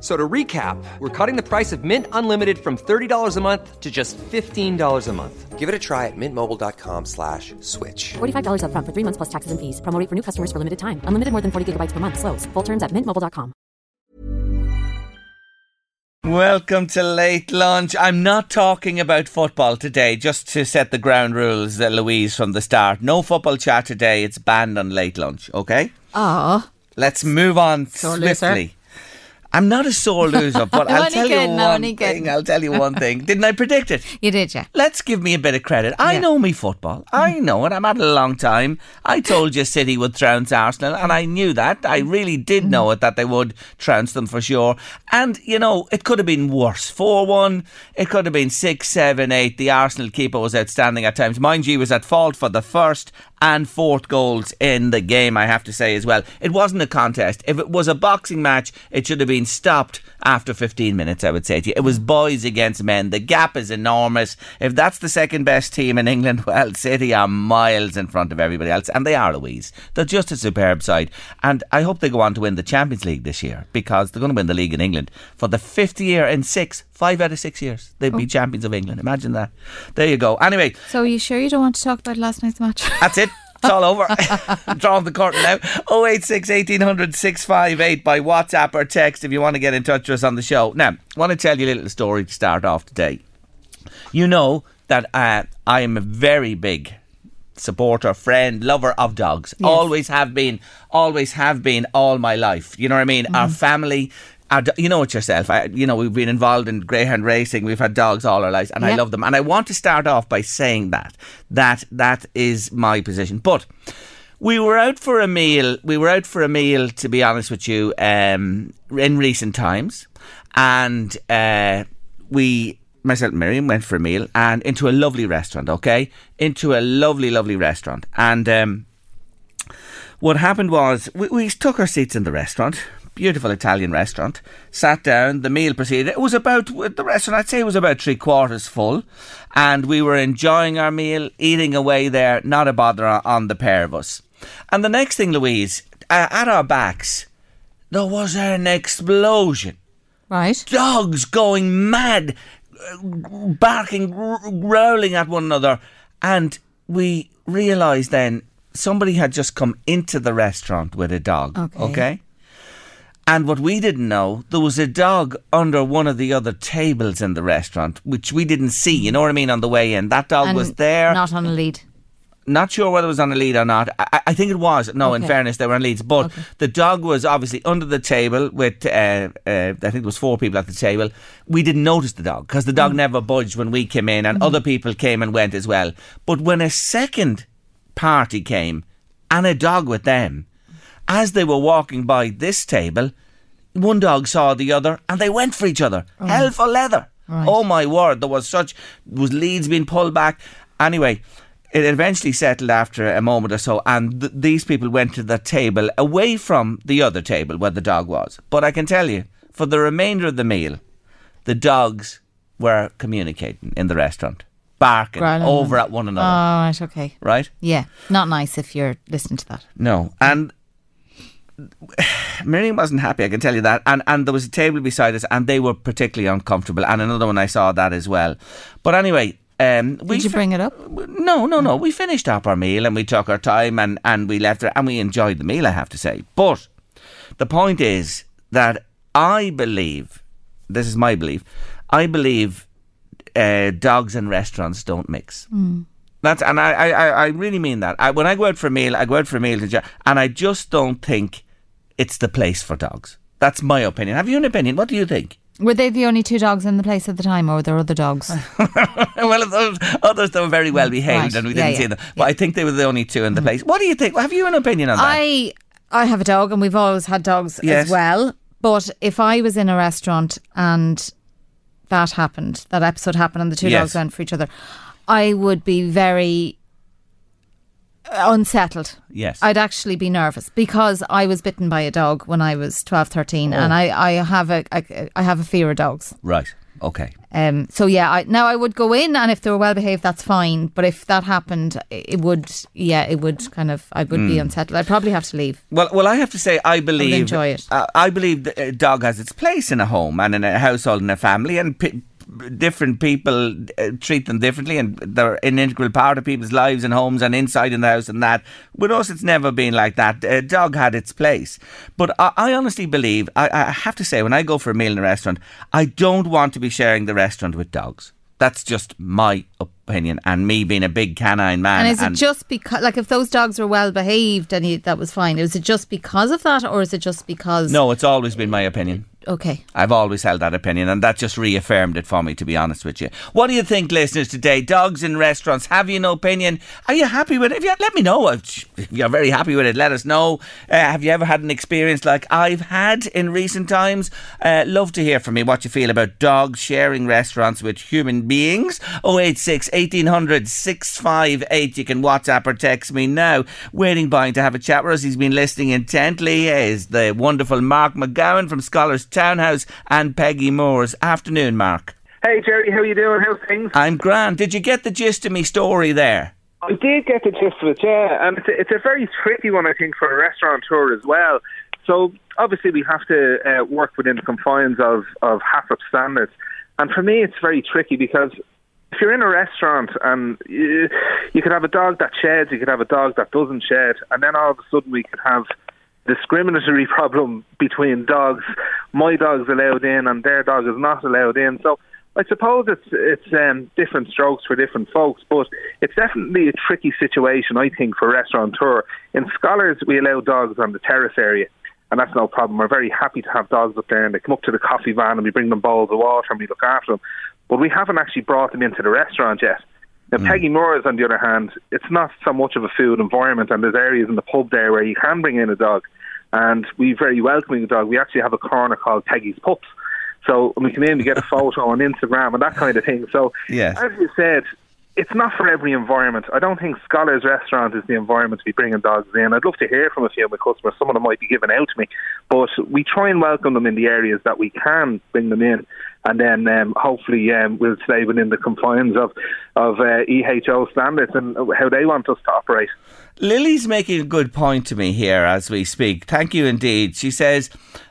So to recap, we're cutting the price of Mint Unlimited from $30 a month to just $15 a month. Give it a try at mintmobile.com slash switch. $45 upfront for three months plus taxes and fees. Promo rate for new customers for limited time. Unlimited more than 40 gigabytes per month. Slows. Full terms at mintmobile.com. Welcome to Late Lunch. I'm not talking about football today, just to set the ground rules, uh, Louise, from the start. No football chat today. It's banned on Late Lunch, okay? Oh, Let's move on Sore loser. I'm not a sore loser, but I'll tell you one kidding. thing. I'll tell you one thing. Didn't I predict it? you did, yeah. Let's give me a bit of credit. I Yeah. know me football. I mm. know it. I'm at it a long time. I told you City would trounce Arsenal, and I knew that. I mm. really did mm. know it that they would trounce them for sure. And you know, it could have been worse. Four one. It could have been six, seven, eight. The Arsenal keeper was outstanding at times. Mind you, he was at fault for the first and fourth goals in the game. I have to say as well. It wasn't a contest. If it was a boxing match, it should have been stopped after 15 minutes. I would say to you, it was boys against men. The gap is enormous. If that's the second best team in England, well, City are miles in front of everybody else, and they are Louise. They're just a superb side, and I hope they go on to win the Champions League this year because they're going to win the league in England for the fifth year in six. Five out of six years, they'd be champions of England. Imagine that. There you go. Anyway, So, are you sure you don't want to talk about last night's match? that's it. It's all over. Drawing the curtain now. 086 1800 658 by WhatsApp or text if you want to get in touch with us on the show. Now, I want to tell you a little story to start off today. You know that uh, I am a very big supporter, friend, lover of dogs. Always have been, always have been all my life. You know what I mean? Our family. Do- you know it yourself. I, you know we've been involved in greyhound racing. We've had dogs all our lives, and I love them. And I want to start off by saying that that that is my position. But we were out for a meal. We were out for a meal, to be honest with you, um, in recent times, and uh, we, myself and Miriam, went for a meal and into a lovely restaurant. Okay, into a lovely, lovely restaurant, and. Um, what happened was we, we took our seats in the restaurant, beautiful Italian restaurant, sat down, the meal proceeded. It was about, the restaurant, I'd say it was about three quarters full, and we were enjoying our meal, eating away there, not a bother on, the pair of us. And the next thing, Louise, uh, at our backs, there was an explosion right. dogs going mad, barking, growling at one another. And we realised then somebody had just come into the restaurant with a dog. Okay. And what we didn't know, there was a dog under one of the other tables in the restaurant, which we didn't see. You know what I mean? On the way in, that dog And was there. Not on a lead. Not sure whether it was on a lead or not. I, I think it was. No, in fairness, they were on leads. But the dog was obviously under the table with, uh, uh, I think there was four people at the table. We didn't notice the dog because the dog never budged when we came in and other people came and went as well. But when a second party came and a dog with them, as they were walking by this table, one dog saw the other and they went for each other. Oh. Hell for leather. Oh my word, there was such was leads being pulled back. Anyway, it eventually settled after a moment or so, and th- these people went to the table away from the other table where the dog was. But I can tell you, for the remainder of the meal, the dogs were communicating in the restaurant, barking Growling. over at one another. Oh, right. Okay. right? Yeah. Not nice if you're listening to that. No, and Miriam wasn't happy. I can tell you that. And and there was a table beside us, and they were particularly uncomfortable. And another one I saw that as well. But anyway, um, we Did you fi- bring it up? No, no, no. We finished up our meal and we took our time and and we left it and we enjoyed the meal. I have to say, but the point is that I believe this is my belief. I believe uh, dogs and restaurants don't mix. That's and I, I, I- I really mean that. I, when I go out for a meal, I go out for a meal, and I just don't think it's the place for dogs. That's my opinion. Have you an opinion? What do you think? Were they the only two dogs in the place at the time, or were there other dogs? well, those others that were very well mm, behaved, Right. and we didn't see yeah, them. But I think they were the only two in the mm. place. What do you think? Have you an opinion on that? I I have a dog, and we've always had dogs Yes. as well. But if I was in a restaurant and that happened, that episode happened, and the two Yes. dogs went for each other, I would be very unsettled. yes. I'd actually be nervous because I was bitten by a dog when I was 12, 13 and I, I have a I, I have a fear of dogs. right. Okay. Um, so yeah, I, now I would go in, and if they were well behaved, that's fine. But if that happened, it would, yeah, it would kind of, I would Hmm. be unsettled. I'd probably have to leave. Well, well, I have to say, I believe enjoy it. Uh, I believe a dog has its place in a home and in a household and a family, and p- different people uh, treat them differently, and they're an integral part of people's lives and homes and inside in the house and that. With us, it's never been like that. A dog had its place, but I, I honestly believe I, I have to say, when I go for a meal in a restaurant, I don't want to be sharing the restaurant with dogs. That's just my opinion, and me being a big canine man. And is it just because, like, if those dogs were well behaved and you, that was fine, is it just because of that, or is it just because? no, it's always been my opinion. Okay. I've always held that opinion, and that just reaffirmed it for me, to be honest with you. What do you think, listeners, today? Dogs in restaurants, have you an opinion? Are you happy with it? You, let me know. If you're very happy with it, let us know. Uh, have you ever had an experience like I've had in recent times? Uh, love to hear from you what you feel about dogs sharing restaurants with human beings. 086 1800 658. You can WhatsApp or text me now. Waiting by to have a chat with us. He's been listening intently. Is the wonderful Mark McGowan from Scholars Townhouse and Peggy Moore's. Afternoon, Mark. Hey Jerry, how you doing? How's things? I'm grand. Did you get the gist of me story there? I did get the gist of it, yeah, and it's a, it's a very tricky one, I think, for a restaurateur as well. So obviously we have to uh, work within the confines of of HACCP standards, and for me it's very tricky because if you're in a restaurant and you, you could have a dog that sheds, you could have a dog that doesn't shed, and then all of a sudden we could have discriminatory problem between dogs. My dog's allowed in and their dog is not allowed in. So I suppose it's it's um, different strokes for different folks, but it's definitely a tricky situation, I think, for restaurateur. In Scholars, we allow dogs on the terrace area, and that's no problem. We're very happy to have dogs up there, and they come up to the coffee van, and we bring them bowls of water, and we look after them. But we haven't actually brought them into the restaurant yet. Now, Peggy Moore's, on the other hand, it's not so much of a food environment, and there's areas in the pub there where you can bring in a dog, and we're very welcoming dog. We actually have a corner called Peggy's Pups. So we can we get a photo on Instagram and that kind of thing. So, Yes. as you said, it's not for every environment. I don't think Scholars Restaurant is the environment to be bringing dogs in. I'd love to hear from a few of my customers. Some of them might be giving out to me, but we try and welcome them in the areas that we can bring them in, and then um, hopefully um, we'll stay within the confines of of uh, EHO standards and how they want us to operate. Lily's making a good point to me here as we speak. Thank you indeed. She says,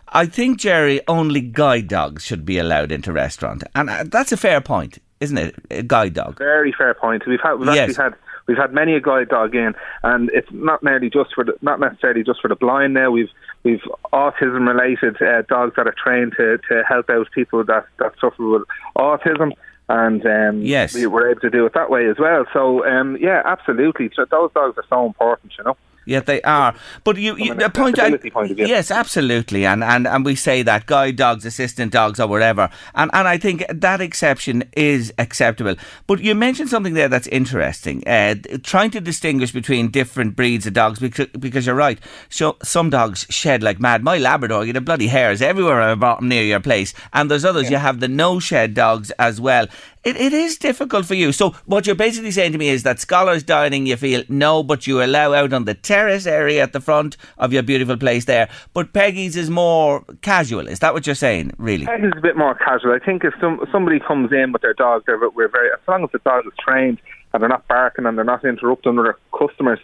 I think, Jerry, only guide dogs should be allowed into restaurant. And uh, that's a fair point, isn't it? A guide dog. Very fair point. We've had we've Yes. actually had we've had many a guide dog in, and it's not merely just for the, not necessarily just for the blind. Now we've we've autism related uh, dogs that are trained to, to help out people that that suffer with autism. And um, Yes. we were able to do it that way as well. So um, yeah, absolutely. So those dogs are so important, you know. Yeah, they are. But you, you point, I, point of view. yes, absolutely, and, and and we say that guide dogs, assistant dogs, or whatever, and and I think that exception is acceptable. But you mentioned something there that's interesting, uh, trying to distinguish between different breeds of dogs because because you're right. So some dogs shed like mad. My Labrador, you have bloody hairs everywhere I brought 'em near your place, and there's others. You have the no shed dogs as well. It, it is difficult for you. So what you're basically saying to me is that scholars dining, you feel no, but you allow out on the terrace area at the front of your beautiful place there. But Peggy's is more casual. Is that what you're saying? Really? Peggy's is a bit more casual. I think if some somebody comes in with their dog, they're we're very as long as the dog is trained and they're not barking and they're not interrupting other customers,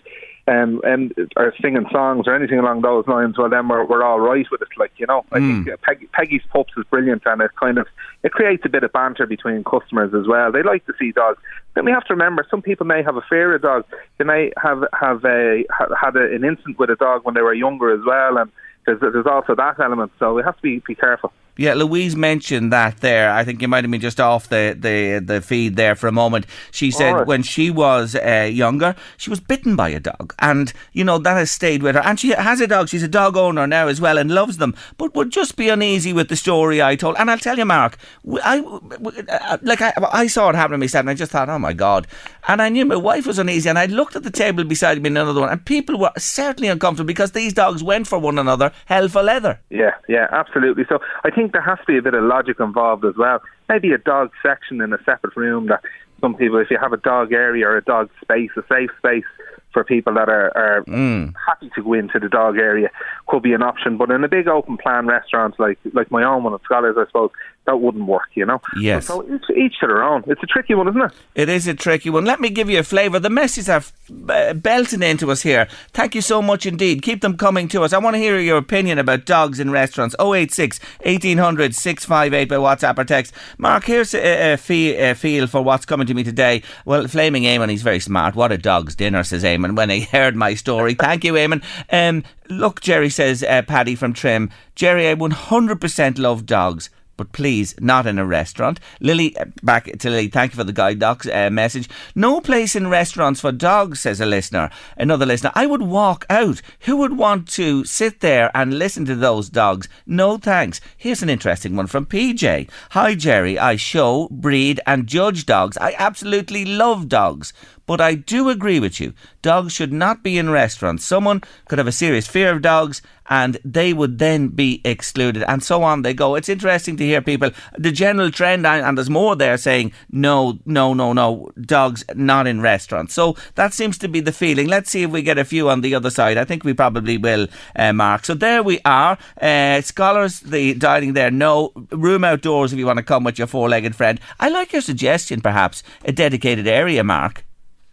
um, and are singing songs or anything along those lines. Well, then we're we're all right with it. Like you know, I think uh, Peggy, Peggy's pups is brilliant, and it kind of it creates a bit of banter between customers as well. They like to see dogs. Then we have to remember some people may have a fear of dogs. They may have have a ha- had a, an incident with a dog when they were younger as well, and there's there's also that element. So we have to be be careful. Yeah, Louise mentioned that there. I think you might have been just off the, the, the feed there for a moment. She said right. when she was uh, younger, she was bitten by a dog. And, you know, that has stayed with her. And she has a dog. She's a dog owner now as well and loves them, but would just be uneasy with the story I told. And I'll tell you, Mark, I, uh, like I, I saw it happen to myself and I just thought, oh my God. And I knew my wife was uneasy and I looked at the table beside me in another one and people were certainly uncomfortable because these dogs went for one another hell for leather. Yeah, yeah, absolutely. So I think there has to be a bit of logic involved as well. Maybe a dog section in a separate room that some people, if you have a dog area or a dog space, a safe space for people that are, are mm. happy to go into the dog area, could be an option. But in a big open plan restaurant like like my own one at Scholars, I suppose that wouldn't work. You know. Yes. So each, each to their own. It's a tricky one, isn't it? It is a tricky one. Let me give you a flavour. The messages are uh, belting into us here. Thank you so much indeed. Keep them coming to us. I want to hear your opinion about dogs in restaurants. 086 1800 658 by WhatsApp or text. Mark, here's a, a, fee, a feel for what's coming to me today. Well, Flaming Eamon, he's very smart. What a dog's dinner, says Eamon, when he heard my story. Thank you, Eamon. Um, look, Jerry says, uh, Paddy from Trim. Jerry, I 100% love dogs but please, not in a restaurant. Lily, uh, back to Lily, thank you for the guide docs uh, message. No place in restaurants for dogs, says a listener. Another listener, I would walk out. Who would want to sit there and listen to those dogs? No thanks. Here's an interesting one from PJ. Hi, Jerry. I show, breed, and judge dogs. I absolutely love dogs. But I do agree with you. Dogs should not be in restaurants. Someone could have a serious fear of dogs and they would then be excluded. And so on they go. It's interesting to hear people, the general trend, and, there's more there saying, no, no, no, no, dogs not in restaurants. So that seems to be the feeling. Let's see if we get a few on the other side. I think we probably will, uh, Mark. So there we are. Uh, scholars, the dining there, no. Room outdoors if you want to come with your four legged friend. I like your suggestion, perhaps, a dedicated area, Mark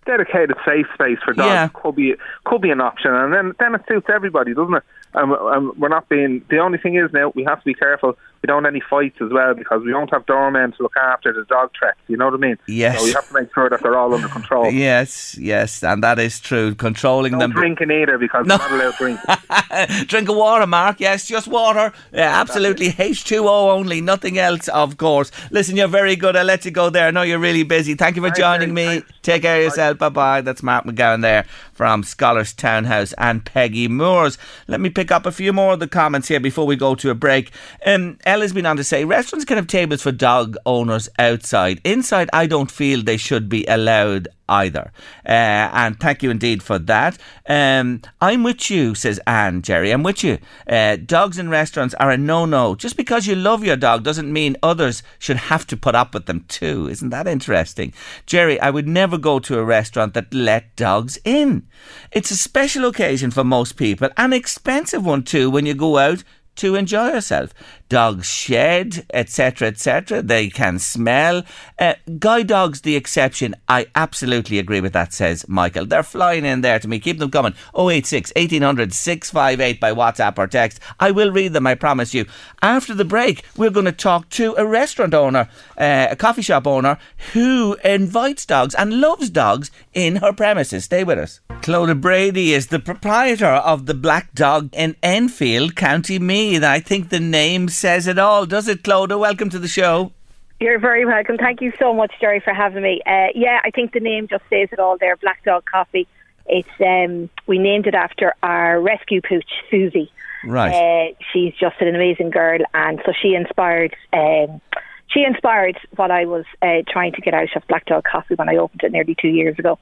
dedicated safe space for dogs Yeah. could be could be an option, and then then it suits everybody, doesn't it? Um, um, we're not being. The only thing is now we have to be careful. We don't have any fights as well because we don't have doormen to look after the dog treks. You know what I mean? Yes. So we have to make sure that they're all under control. Yes, yes, and that is true. Controlling them. drinking either because No. not allowed to drink. Drink of water, Mark. Yes, just water. Yeah, absolutely. H2O only, nothing else, of course. Listen, you're very good. I'll let you go there. I know you're really busy. Thank you for joining me. Thanks. Take care of yourself. Bye bye. That's Mark McGowan there from Scholars Townhouse and Peggy Moores. Let me pick up a few more of the comments here before we go to a break. Um, Ella's been on to say restaurants can have tables for dog owners outside. Inside, I don't feel they should be allowed either. Uh, and thank you indeed for that. Um, I'm with you, says Anne, Jerry. I'm with you. Uh, dogs in restaurants are a no no. Just because you love your dog doesn't mean others should have to put up with them too. Isn't that interesting? Jerry, I would never go to a restaurant that let dogs in. It's a special occasion for most people, and expensive one too when you go out to enjoy yourself. Dogs shed, etc., etc. They can smell. Uh, guide dogs, the exception. I absolutely agree with that, says Michael. They're flying in there to me. Keep them coming. 086 1800 658 by WhatsApp or text. I will read them, I promise you. After the break, we're going to talk to a restaurant owner, uh, a coffee shop owner, who invites dogs and loves dogs in her premises. Stay with us. Clodagh Brady is the proprietor of the Black Dog in Enfield, County Meath. I think the name says it all, does it, Clodagh? Welcome to the show. You're very welcome. Thank you so much, Jerry, for having me. Uh, yeah, I think the name just says it all there. Black Dog Coffee. It's um, we named it after our rescue pooch, Susie. Right. Uh, she's just an amazing girl, and so she inspired. Um, she inspired what I was uh, trying to get out of Black Dog Coffee when I opened it nearly two years ago.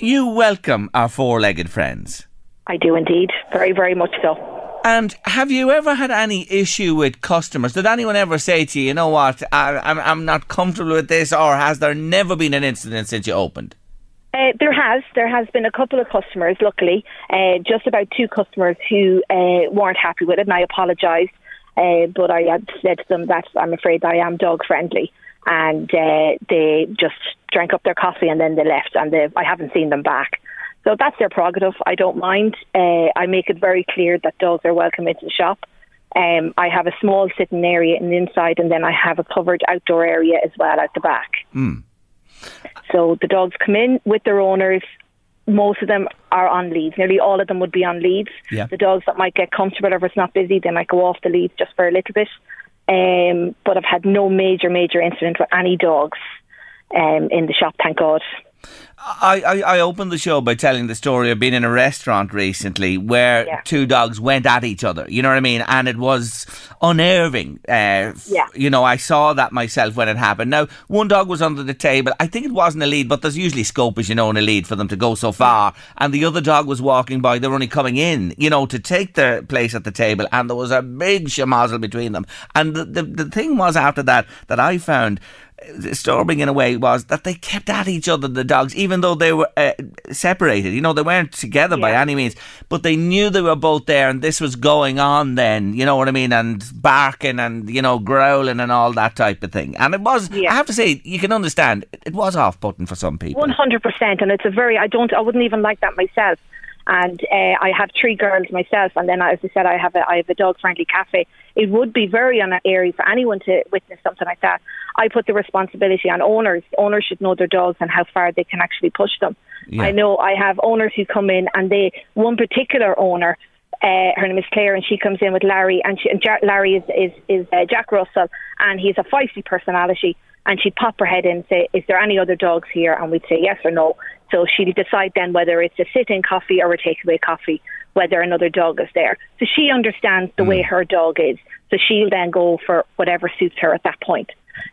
You welcome our four legged friends. I do indeed, very, very much so. And have you ever had any issue with customers? Did anyone ever say to you, you know what, I, I'm, I'm not comfortable with this, or has there never been an incident since you opened? Uh, there has. There has been a couple of customers, luckily, uh, just about two customers who uh, weren't happy with it, and I apologised. Uh, but I had said to them that I'm afraid I am dog friendly, and uh, they just drank up their coffee and then they left, and I haven't seen them back. So that's their prerogative. I don't mind. Uh, I make it very clear that dogs are welcome into the shop. Um, I have a small sitting area in the inside, and then I have a covered outdoor area as well at the back. So the dogs come in with their owners. Most of them are on leads. Nearly all of them would be on leads. Yeah. The dogs that might get comfortable if it's not busy, they might go off the leads just for a little bit. Um, but I've had no major, major incident with any dogs um, in the shop, thank God. I, I, I opened the show by telling the story of being in a restaurant recently where Yeah. two dogs went at each other. You know what I mean? And it was unnerving. Uh, Yeah. You know, I saw that myself when it happened. Now, one dog was under the table. I think it wasn't a lead, but there's usually scope, as you know, in a lead for them to go so far. And the other dog was walking by. They were only coming in, you know, to take their place at the table. And there was a big shamazel between them. And the, the, the thing was after that, that I found disturbing in a way was that they kept at each other, the dogs, even though they were uh, separated. You know, they weren't together by any means, but they knew they were both there and this was going on then, you know what I mean? And barking and, you know, growling and all that type of thing. And it was, Yeah. I have to say, you can understand, it- was off putting for some people. One hundred percent, and it's a very. I don't. I wouldn't even like that myself. And uh, I have three girls myself, and then as I said, I have a I have a dog friendly cafe. It would be very unairy for anyone to witness something like that. I put the responsibility on owners. Owners should know their dogs and how far they can actually push them. Yeah. I know I have owners who come in, and they one particular owner. Uh, her name is Claire, and she comes in with Larry, and, she, and ja- Larry is is, is uh, Jack Russell, and he's a feisty personality. And she'd pop her head in and say, "Is there any other dogs here?" And we'd say yes or no. So she'd decide then whether it's a sit-in coffee or a takeaway coffee, whether another dog is there. So she understands the way her dog is. So she'll then go for whatever suits her at that point.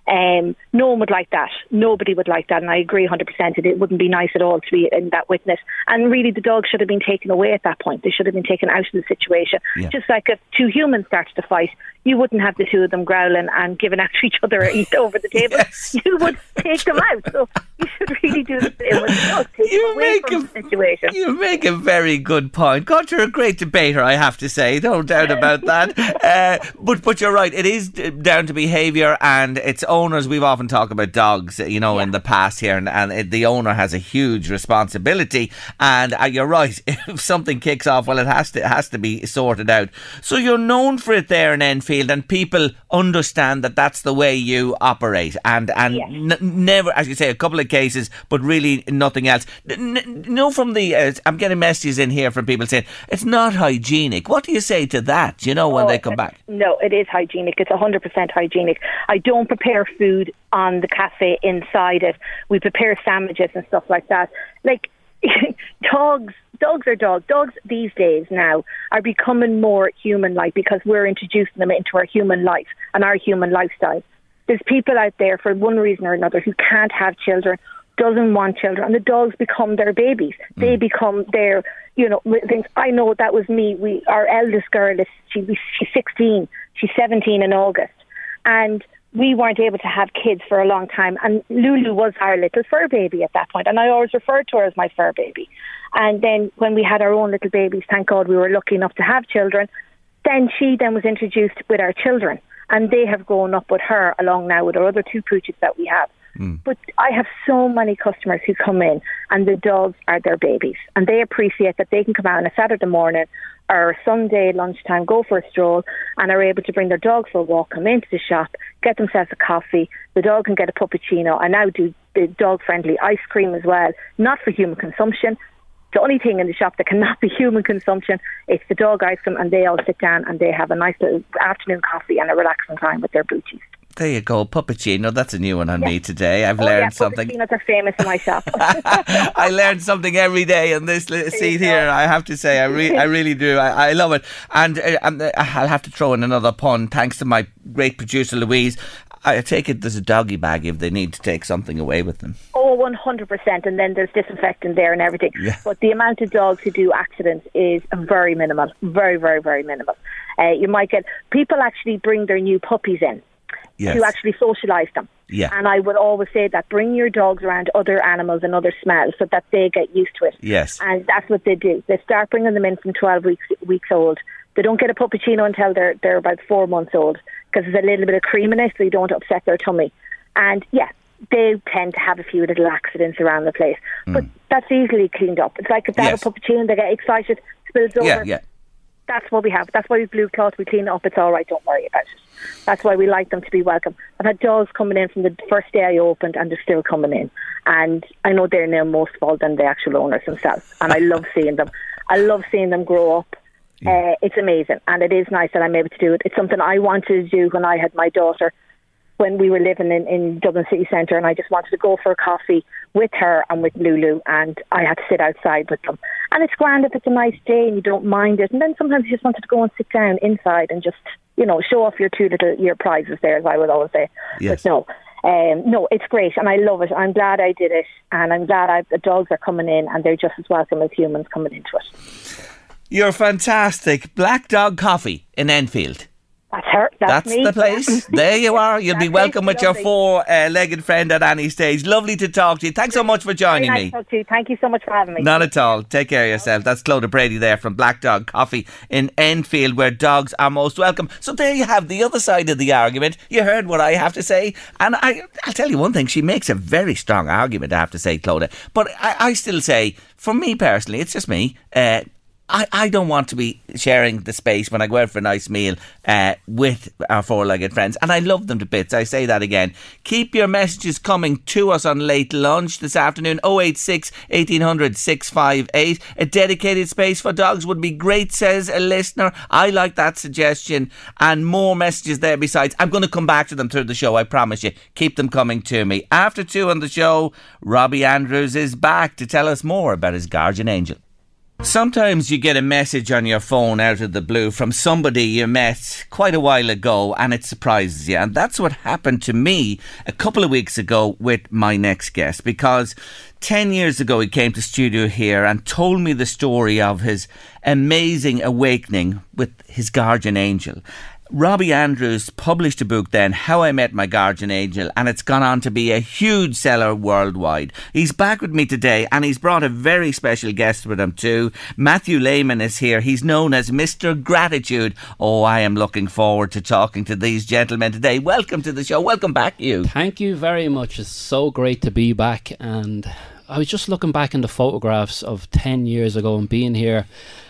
Um, no one would like that. Nobody would like that, and I agree 100%. It, it wouldn't be nice at all to be in that witness. And really, the dog should have been taken away at that point. They should have been taken out of the situation. Yeah. Just like if two humans started to fight, you wouldn't have the two of them growling and giving out to each other eat over the table. Yes. You would take them out. So you should really do the same with the dog. Take them away from the situation. You make a very good point. God, you're a great debater, I have to say. No doubt about that. uh, but but you're right. It is down to behaviour and its owners. We've often talked about dogs, you know, in the past here, and, and it, the owner has a huge responsibility. And uh, you're right. If something kicks off, well, it has to it has to be sorted out. So you're known for it there in Enfield, and people understand that that's the way you operate. And and Yes. n- never, as you say, a couple of cases, but really nothing else. N- no, from the uh, I'm getting messages in here from people saying it's not hygienic. What do you say to that? You know, when Oh, they come back. No, it is hygienic. It's 100% hygienic. I don't prepare food on the cafe inside it. We prepare sandwiches and stuff like that. Like dogs, dogs are dogs. Dogs these days now are becoming more human-like because we're introducing them into our human life and our human lifestyle. There's people out there for one reason or another who can't have children, doesn't want children, and the dogs become their babies. They mm. become their, you know, things. I know that was me. We, our eldest girl is she, she's 16. She's 17 in August, and we weren't able to have kids for a long time. And Lulu was our little fur baby at that point, and I always referred to her as my fur baby. And then when we had our own little babies, thank God we were lucky enough to have children. Then she then was introduced with our children, and they have grown up with her along now with our other two pooches that we have. Mm. But I have so many customers who come in, and the dogs are their babies, and they appreciate that they can come out on a Saturday morning or Sunday lunchtime, go for a stroll, and are able to bring their dog for a walk, come into the shop, get themselves a coffee. The dog can get a puppuccino. I now do the dog friendly ice cream as well, not for human consumption. The only thing in the shop that cannot be human consumption is the dog ice cream, and they all sit down and they have a nice little afternoon coffee and a relaxing time with their booties. There you go, puppuccino. That's a new one on me today. I've Oh, learned yeah, something. Puppuccinos are famous in my shop. I learn something every day in this li- seat here. I have to say, I, re- I really do. I, I love it. And, uh, and uh, I'll have to throw in another pun. Thanks to my great producer Louise. I take it there's a doggy bag if they need to take something away with them. Oh, 100%. And then there's disinfectant there and everything. Yeah. But the amount of dogs who do accidents is very minimal. Very, very, very minimal. Uh, you might get people actually bring their new puppies in Yes. to actually socialise them. Yeah. And I would always say that bring your dogs around other animals and other smells so that they get used to it. Yes. And that's what they do. They start bringing them in from 12 weeks weeks old. They don't get a puppuccino until they're they're about four months old because there's a little bit of cream in it, so you don't upset their tummy. And yeah, they tend to have a few little accidents around the place, but hmm. that's easily cleaned up. It's like if they. Yes. have a puppuccino, they get excited, spills over. Yeah, yeah. That's what we have. That's why we blue cloth. We clean it up. It's all right. Don't worry about it. That's why we like them to be welcome. I've had dogs coming in from the first day I opened, and they're still coming in. And I know they're now most fault than the actual owners themselves. And I love seeing them. I love seeing them grow up. Uh, it's amazing, and it is nice that I'm able to do it. It's something I wanted to do when I had my daughter when we were living in, in Dublin city centre, and I just wanted to go for a coffee with her and with Lulu, and I had to sit outside with them. And it's grand if it's a nice day and you don't mind it. And then sometimes you just wanted to go and sit down inside and just, you know, show off your two little your prizes there, as I would always say. Yes. But no, um, no, it's great, and I love it. I'm glad I did it, and I'm glad I, the dogs are coming in, and they're just as welcome as humans coming into it. You're fantastic. Black Dog Coffee in Enfield. That's her. That's, That's the place. there you are. You'll be welcome it. with your Lovely. four-legged friend at any stage. Lovely to talk to you. Thanks so much for joining nice me. you. Thank you so much for having me. Not at all. Take care of yourself. That's Clodagh Brady there from Black Dog Coffee in Enfield, where dogs are most welcome. So there you have the other side of the argument. You heard what I have to say, and I, I'll tell you one thing. She makes a very strong argument. I have to say, Clodagh. But I, I still say, for me personally, it's just me. Uh, I, I don't want to be sharing the space when I go out for a nice meal uh, with our four legged friends. And I love them to bits. I say that again. Keep your messages coming to us on late lunch this afternoon 086 1800 658. A dedicated space for dogs would be great, says a listener. I like that suggestion. And more messages there besides. I'm going to come back to them through the show, I promise you. Keep them coming to me. After two on the show, Robbie Andrews is back to tell us more about his guardian angel. Sometimes you get a message on your phone out of the blue from somebody you met quite a while ago and it surprises you. And that's what happened to me a couple of weeks ago with my next guest because 10 years ago he came to studio here and told me the story of his amazing awakening with his guardian angel. Robbie Andrews published a book then, How I Met My Guardian Angel, and it's gone on to be a huge seller worldwide. He's back with me today, and he's brought a very special guest with him too. Matthew Lehman is here. He's known as Mr. Gratitude. Oh, I am looking forward to talking to these gentlemen today. Welcome to the show. Welcome back, you. Thank you very much. It's so great to be back. And I was just looking back in the photographs of 10 years ago and being here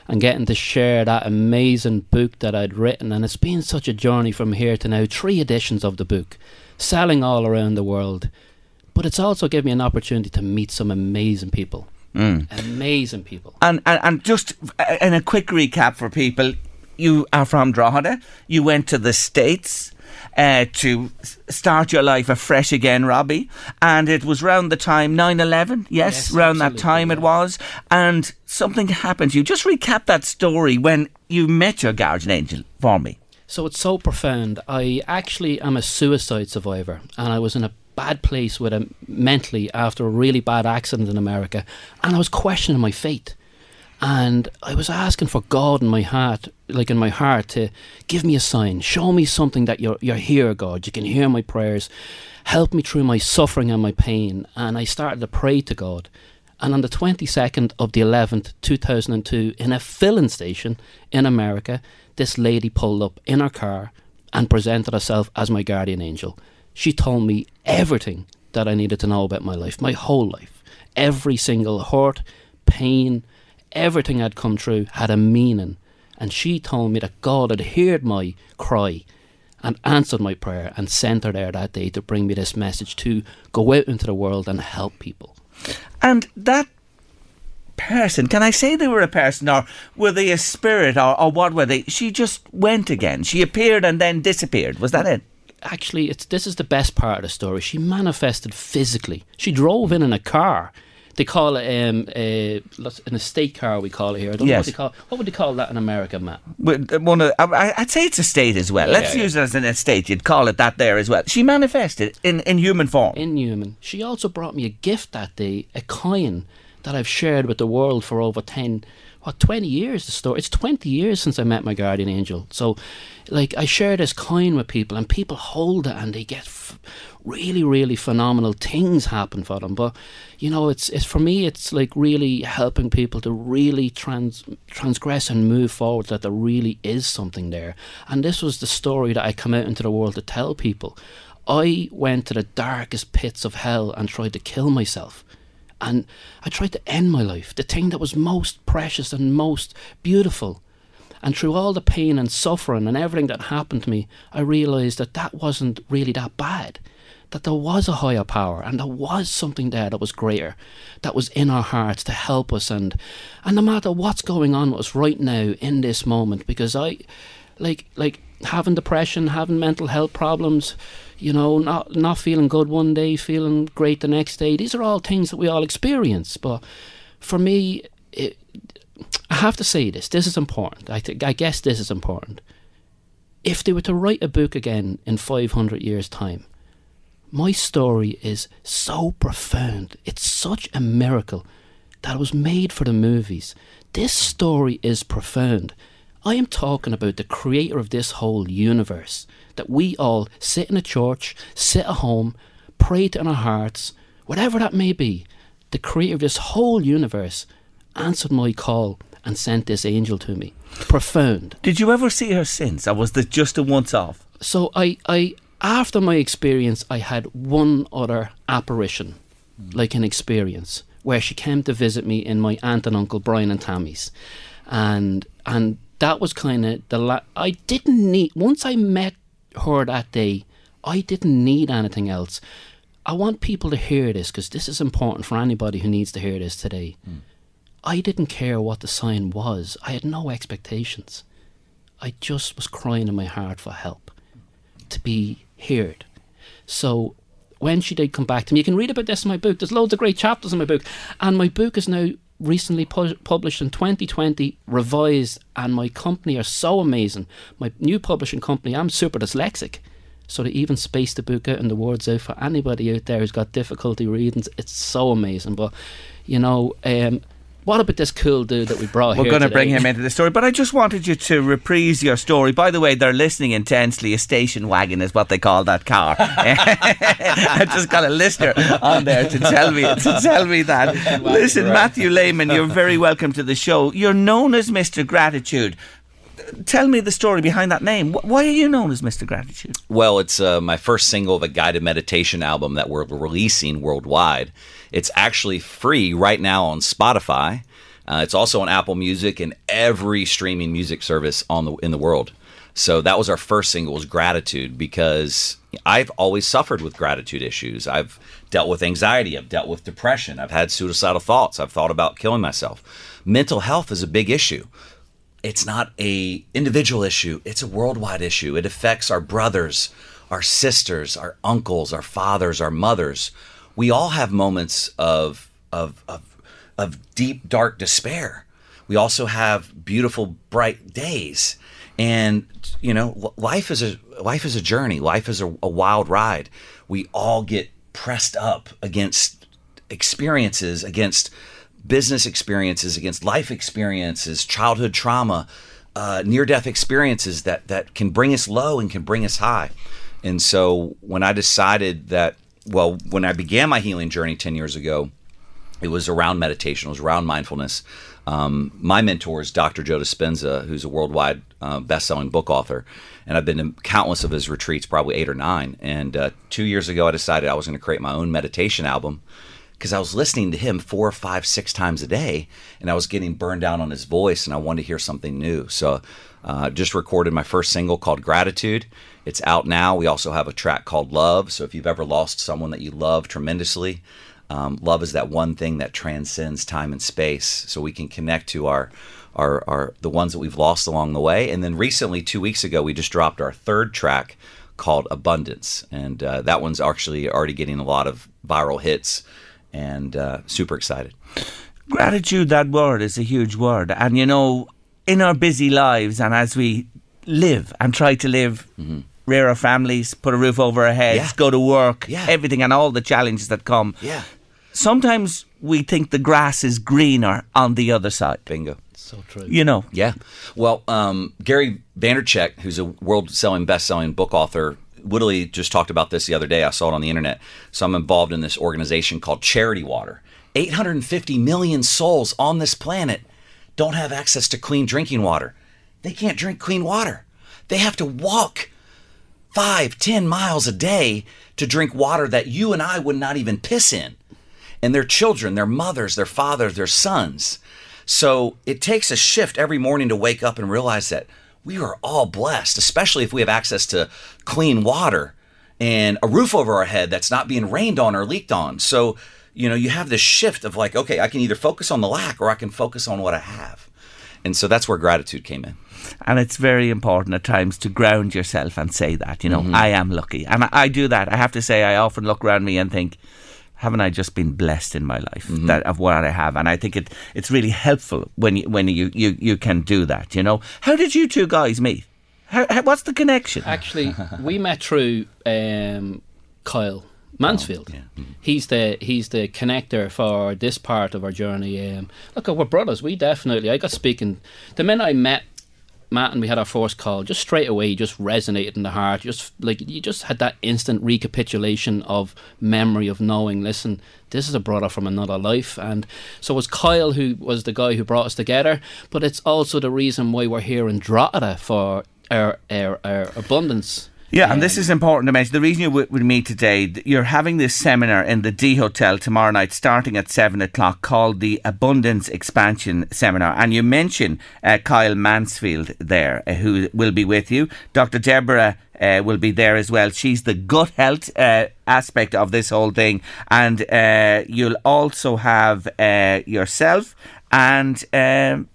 and getting to share that amazing book that I'd written. And it's been such a journey from here to now. Three editions of the book, selling all around the world. But it's also given me an opportunity to meet some amazing people. Amazing people. And, and and just uh, in a quick recap for people, you are from Drogheda. You went to the States uh, to start your life afresh again, Robbie. And it was round the time 9 11. Yes, Yes, round that time it was. And something happened to you. Just recap that story when you met your guardian angel for me. So it's so profound. I actually am a suicide survivor, and I was in a bad place with it mentally after a really bad accident in America, and I was questioning my faith. And I was asking for God in my heart, like in my heart, to give me a sign, show me something that you're you're here, God. You can hear my prayers, help me through my suffering and my pain. And I started to pray to God. And on the 22nd of the 11th, 2002, in a filling station in America, this lady pulled up in her car and presented herself as my guardian angel. She told me everything that I needed to know about my life, my whole life. Every single hurt, pain, everything I'd come through had a meaning. And she told me that God had heard my cry and answered my prayer and sent her there that day to bring me this message to go out into the world and help people. And that person, can I say they were a person or were they a spirit or, or what were they? She just went again. She appeared and then disappeared. Was that it? actually it's this is the best part of the story. She manifested physically. She drove in in a car. They call it um, a, an estate car. We call it here. I don't know Yes. what they call. What would they call that in America, Matt? Uh, One of, I- I'd say it's a state as well. Let's Yeah, use it as an estate. You'd call it that there as well. She manifested in, in human form. In human. She also brought me a gift that day, a coin that I've shared with the world for over 10, what, 20 years, the story. It's 20 years since I met my guardian angel. So, like, I share this coin with people, and people hold it and they get f- really, really phenomenal things happen for them. But, you know, it's, it's for me, it's like really helping people to really trans, transgress and move forward that there really is something there. And this was the story that I come out into the world to tell people. I went to the darkest pits of hell and tried to kill myself. And I tried to end my life, the thing that was most precious and most beautiful. And through all the pain and suffering and everything that happened to me, I realised that that wasn't really that bad. That there was a higher power and there was something there that was greater, that was in our hearts to help us. And, and no matter what's going on with us right now in this moment, because I, like, like having depression, having mental health problems, you know, not not feeling good one day, feeling great the next day. These are all things that we all experience. But for me, it, I have to say this. This is important. I think I guess this is important. If they were to write a book again in 500 years' time, my story is so profound. It's such a miracle that it was made for the movies. This story is profound. I am talking about the creator of this whole universe. That we all sit in a church, sit at home, pray to in our hearts, whatever that may be. The creator of this whole universe answered my call and sent this angel to me. Profound. Did you ever see her since, or was this just a once off? So I, I after my experience, I had one other apparition, hmm. like an experience, where she came to visit me in my aunt and uncle Brian and Tammy's, and and that was kind of the la- I didn't need once I met her that day. I didn't need anything else. I want people to hear this because this is important for anybody who needs to hear this today. Hmm. I didn't care what the sign was. I had no expectations. I just was crying in my heart for help, to be heard. So when she did come back to me, you can read about this in my book. There's loads of great chapters in my book, and my book is now recently pu- published in 2020, revised, and my company are so amazing. My new publishing company, I'm super dyslexic. So they even space the book out and the words out for anybody out there who's got difficulty reading. It's so amazing. But, you know, um, what about this cool dude that we brought here? We're going to bring him into the story, but I just wanted you to reprise your story. By the way, they're listening intensely. A station wagon is what they call that car. I just got a listener on there to tell me to tell me that. Listen, Matthew Lehman, you're very welcome to the show. You're known as Mr. Gratitude. Tell me the story behind that name. Why are you known as Mr. Gratitude? Well, it's uh, my first single of a guided meditation album that we're releasing worldwide. It's actually free right now on Spotify. Uh, it's also on Apple Music and every streaming music service on the in the world. So that was our first single was gratitude because I've always suffered with gratitude issues. I've dealt with anxiety, I've dealt with depression, I've had suicidal thoughts, I've thought about killing myself. Mental health is a big issue it's not a individual issue it's a worldwide issue it affects our brothers our sisters our uncles our fathers our mothers we all have moments of of of, of deep dark despair. We also have beautiful bright days. And you know life is a life is a journey. Life is a, a wild ride. We all get pressed up against experiences against business experiences, against life experiences, childhood trauma, uh, near death experiences that, that can bring us low and can bring us high. And so when I decided that, well, when I began my healing journey 10 years ago, it was around meditation, it was around mindfulness. Um, my mentor is Dr. Joe Dispenza, who's a worldwide uh, best-selling book author, and I've been to countless of his retreats, probably eight or nine. And uh, two years ago, I decided I was going to create my own meditation album because I was listening to him four, five, six times a day, and I was getting burned down on his voice, and I wanted to hear something new. So, uh, just recorded my first single called "Gratitude." It's out now. We also have a track called "Love." So, if you've ever lost someone that you love tremendously, um, love is that one thing that transcends time and space. So we can connect to our, our, our the ones that we've lost along the way. And then recently, two weeks ago, we just dropped our third track called "Abundance," and uh, that one's actually already getting a lot of viral hits and uh, super excited. Gratitude, that word, is a huge word. And you know, in our busy lives and as we live and try to live, rear our families, put a roof over our heads, Yeah. go to work, Yeah. everything and all the challenges that come. Yeah. Sometimes we think the grass is greener on the other side. Bingo. So true. You know, Yeah. Well, um, Gary Vaynerchuk, who's a world-selling, best-selling book author, literally just talked about this the other day. I saw it on the internet. So I'm involved in this organization called Charity Water. 850 million souls on this planet don't have access to clean drinking water. They can't drink clean water. They have to walk five, ten miles a day to drink water that you and I would not even piss in. And their children, their mothers, their fathers, their sons. So it takes a shift every morning to wake up and realize that we are all blessed, especially if we have access to clean water and a roof over our head that's not being rained on or leaked on. So, you know, you have this shift of like, okay, I can either focus on the lack or I can focus on what I have. And so that's where gratitude came in. And it's very important at times to ground yourself and say that, you know, Mm-hmm. I am lucky. And I, I do that. I have to say, I often look around me and think, haven't I just been blessed in my life Mm-hmm. that of what I have? And I think it it's really helpful when you when you, you, you can do that. You know, how did you two guys meet? How, how, what's the connection? Actually, we met through um, Kyle Mansfield. He's the he's the connector for this part of our journey. Um, look, we're brothers. We definitely. I got speaking the minute I met Matt and we had our first call. Just straight away, just resonated in the heart. Just like you just had that instant recapitulation of memory of knowing. Listen, this is a brother from another life, and so it was Kyle who was the guy who brought us together. But it's also the reason why we're here in Drogheda for our our, our abundance. Yeah, and this is important to mention. The reason you're with, me today, you're having this seminar in the D Hotel tomorrow night, starting at seven o'clock, called the Abundance Expansion Seminar. And you mention uh, Kyle Mansfield there, uh, who will be with you. Dr. Deborah uh, will be there as well. She's the gut health uh, aspect of this whole thing, and uh, you'll also have uh, yourself and. Um,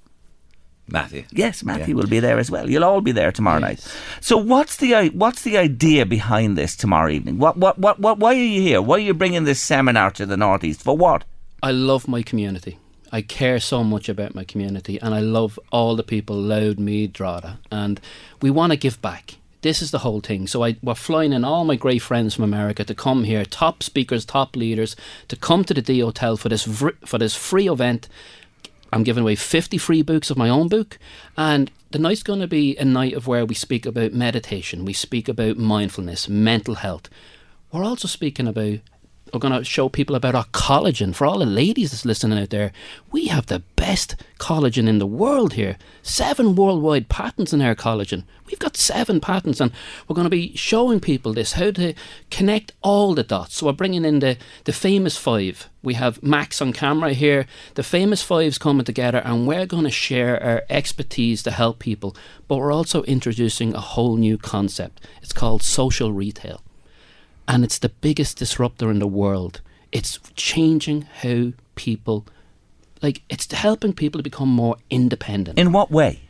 Matthew. Yes, Matthew will be there as well. You'll all be there tomorrow night. So, what's the what's the idea behind this tomorrow evening? What what what what? Why are you here? Why are you bringing this seminar to the northeast for? What? I love my community. I care so much about my community, and I love all the people, Louth, me Drogheda and we want to give back. This is the whole thing. So I, we're flying in all my great friends from America to come here, top speakers, top leaders, to come to the D Hotel for this for this free event. I'm giving away 50 free books of my own book. And the night's going to be a night of where we speak about meditation, we speak about mindfulness, mental health. We're also speaking about, we're going to show people about our collagen. For all the ladies that's listening out there, we have the best collagen in the world here. Seven worldwide patents in our collagen. We've got seven patents, and we're going to be showing people this how to connect all the dots. So we're bringing in the, the famous five. We have Max on camera here. The famous five's coming together, and we're going to share our expertise to help people. But we're also introducing a whole new concept. It's called social retail and it's the biggest disruptor in the world. It's changing how people, like, it's helping people to become more independent. In what way?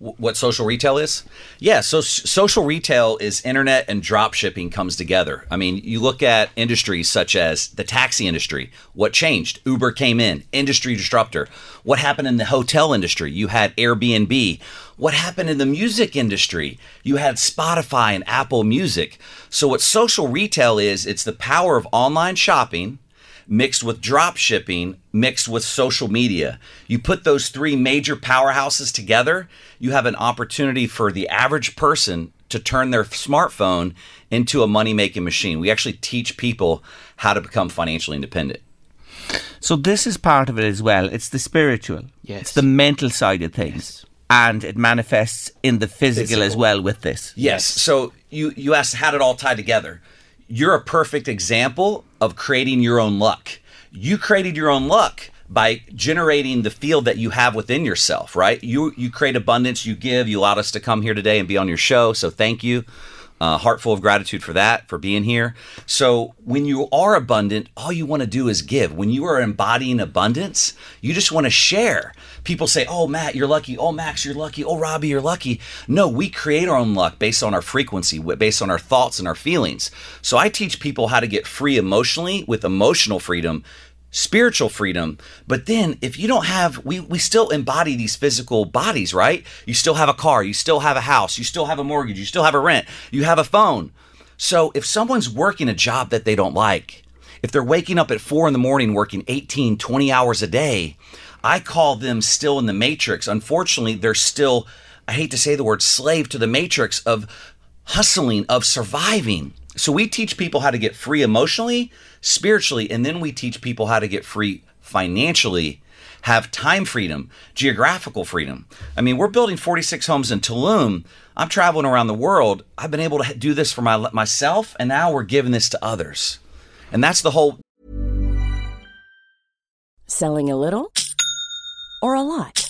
Wh- What social retail is? Yeah, so social retail is internet and drop shipping comes together. I mean, you look at industries such as the taxi industry. What changed? Uber came in, industry disruptor. What happened in the hotel industry? You had Airbnb. What happened in the music industry? You had Spotify and Apple Music. So what social retail is, it's the power of online shopping mixed with drop shipping, mixed with social media. You put those three major powerhouses together, you have an opportunity for the average person to turn their smartphone into a money making machine. We actually teach people how to become financially independent. So this is part of it as well. It's the spiritual. Yes. It's the mental side of things. And it manifests in the physical, as well with this. Yes. So you you asked how did it all tie together? You're a perfect example of creating your own luck. You created your own luck by generating the field that you have within yourself, right? You you create abundance, you give, you allowed us to come here today and be on your show, so thank you. Uh, of gratitude for that, for being here. So, when you are abundant, all you want to do is give. When you are embodying abundance, you just want to share. People say, Oh, Matt, you're lucky. Oh, Max, you're lucky. Oh, Robbie, you're lucky. No, we create our own luck based on our frequency, based on our thoughts and our feelings. So, I teach people how to get free emotionally with emotional freedom spiritual freedom. But then if you don't have we we still embody these physical bodies, right? You still have a car, you still have a house, you still have a mortgage, you still have a rent, you have a phone. So if someone's working a job that they don't like, if they're waking up at 4 in the morning working 18, 20 hours a day, I call them still in the matrix. Unfortunately, they're still I hate to say the word slave to the matrix of hustling, of surviving. So we teach people how to get free emotionally, spiritually, and then we teach people how to get free financially, have time freedom, geographical freedom. I mean, we're building 46 homes in Tulum. I'm traveling around the world. I've been able to do this for my, myself, and now we're giving this to others. And that's the whole Selling a little or a lot?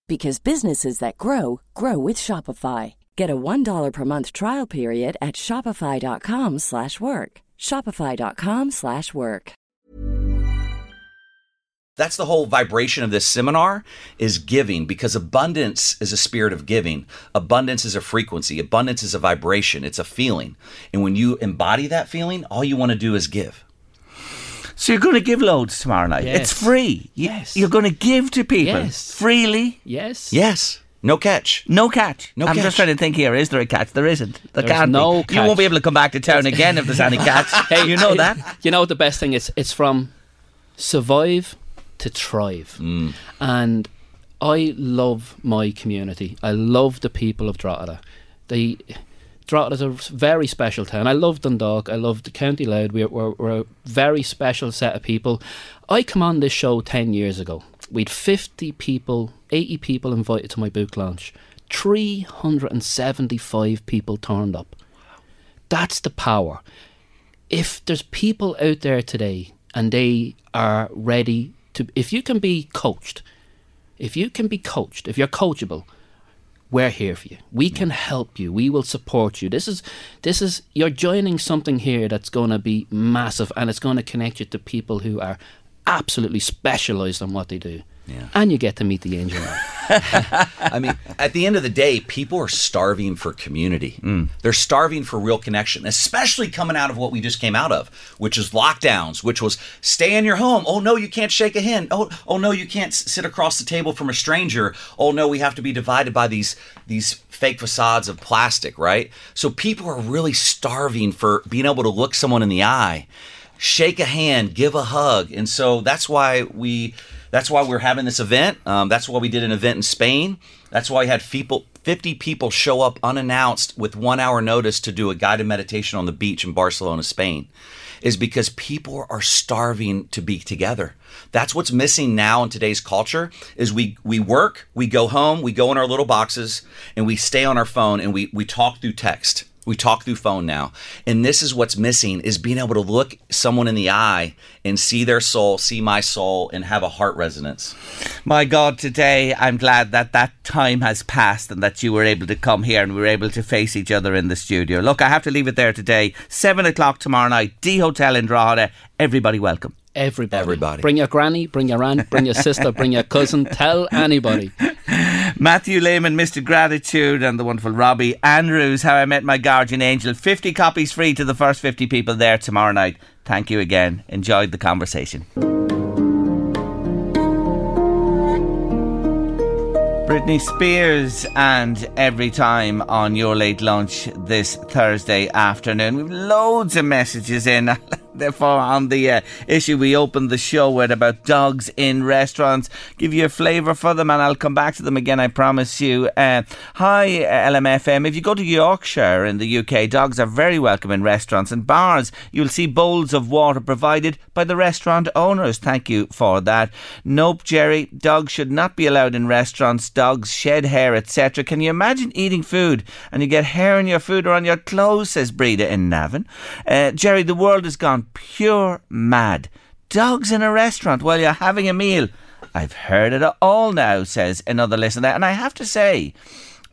because businesses that grow grow with Shopify. Get a $1 per month trial period at shopify.com/work. slash work. shopify.com/work. slash work. That's the whole vibration of this seminar is giving because abundance is a spirit of giving. Abundance is a frequency. Abundance is a vibration. It's a feeling. And when you embody that feeling, all you want to do is give. So you're going to give loads tomorrow night. Yes. It's free. Yes. You're going to give to people Yes. freely. Yes. Yes. No catch. No catch. No catch. I'm catch. just trying to think here. Is there a catch? There isn't. There There's can't no be. You won't be able to come back to town again if there's any catch. Hey, you know hey, that. You know the best thing is? It's from survive to thrive. Mm. And I love my community. I love the people of Drogheda. They Drogheda's a very special town. I love Dundalk. I love the County Louth. We're, we're, we're a very special set of people. I come on this show 10 years ago. We'd 50 people, 80 people invited to my book launch. 375 people turned up. That's the power if there's people out there today and they are ready to if you can be coached if you can be coached if you're coachable we're here for you. We can help you. We will support you. This is this is you're joining something here that's going to be massive and it's going to connect you to people who are absolutely specialized on what they do Yeah. and you get to meet the angel I mean, at the end of the day, people are starving for community. Mm. They're starving for real connection, especially coming out of what we just came out of, which is lockdowns, which was stay in your home. Oh no, you can't shake a hand. Oh, oh no, you can't sit across the table from a stranger. Oh no, we have to be divided by these these fake facades of plastic, right? So people are really starving for being able to look someone in the eye shake a hand, give a hug, and so that's why we that's why we're having this event. Um, that's why we did an event in Spain. That's why we had people, 50 people show up unannounced with one hour notice to do a guided meditation on the beach in Barcelona, Spain. Is because people are starving to be together. That's what's missing now in today's culture. Is we we work, we go home, we go in our little boxes, and we stay on our phone and we we talk through text. We talk through phone now. And this is what's missing is being able to look someone in the eye and see their soul, see my soul and have a heart resonance. My God, today I'm glad that that time has passed and that you were able to come here and we were able to face each other in the studio. Look, I have to leave it there today. Seven o'clock tomorrow night, D Hotel in Drogheda. Everybody welcome. Everybody Everybody. bring your granny bring your aunt bring your sister bring your cousin tell anybody Matthew Lehman, Mr. Gratitude, and the wonderful Robbie Andrews, How I Met My Guardian Angel. 50 copies free to the first 50 people there tomorrow night. Thank you again. Enjoyed the conversation. Britney Spears and every time on your late lunch this Thursday afternoon. We've loads of messages in. Therefore, on the uh, issue we opened the show with about dogs in restaurants, give you a flavour for them, and I'll come back to them again. I promise you. Uh, hi, LMFM. If you go to Yorkshire in the UK, dogs are very welcome in restaurants and bars. You'll see bowls of water provided by the restaurant owners. Thank you for that. Nope, Jerry. Dogs should not be allowed in restaurants. Dogs shed hair, etc. Can you imagine eating food and you get hair on your food or on your clothes? Says Breda in Navan. Uh, Jerry, the world has gone pure mad. Dogs in a restaurant while you're having a meal. I've heard it all now, says another listener. And I have to say,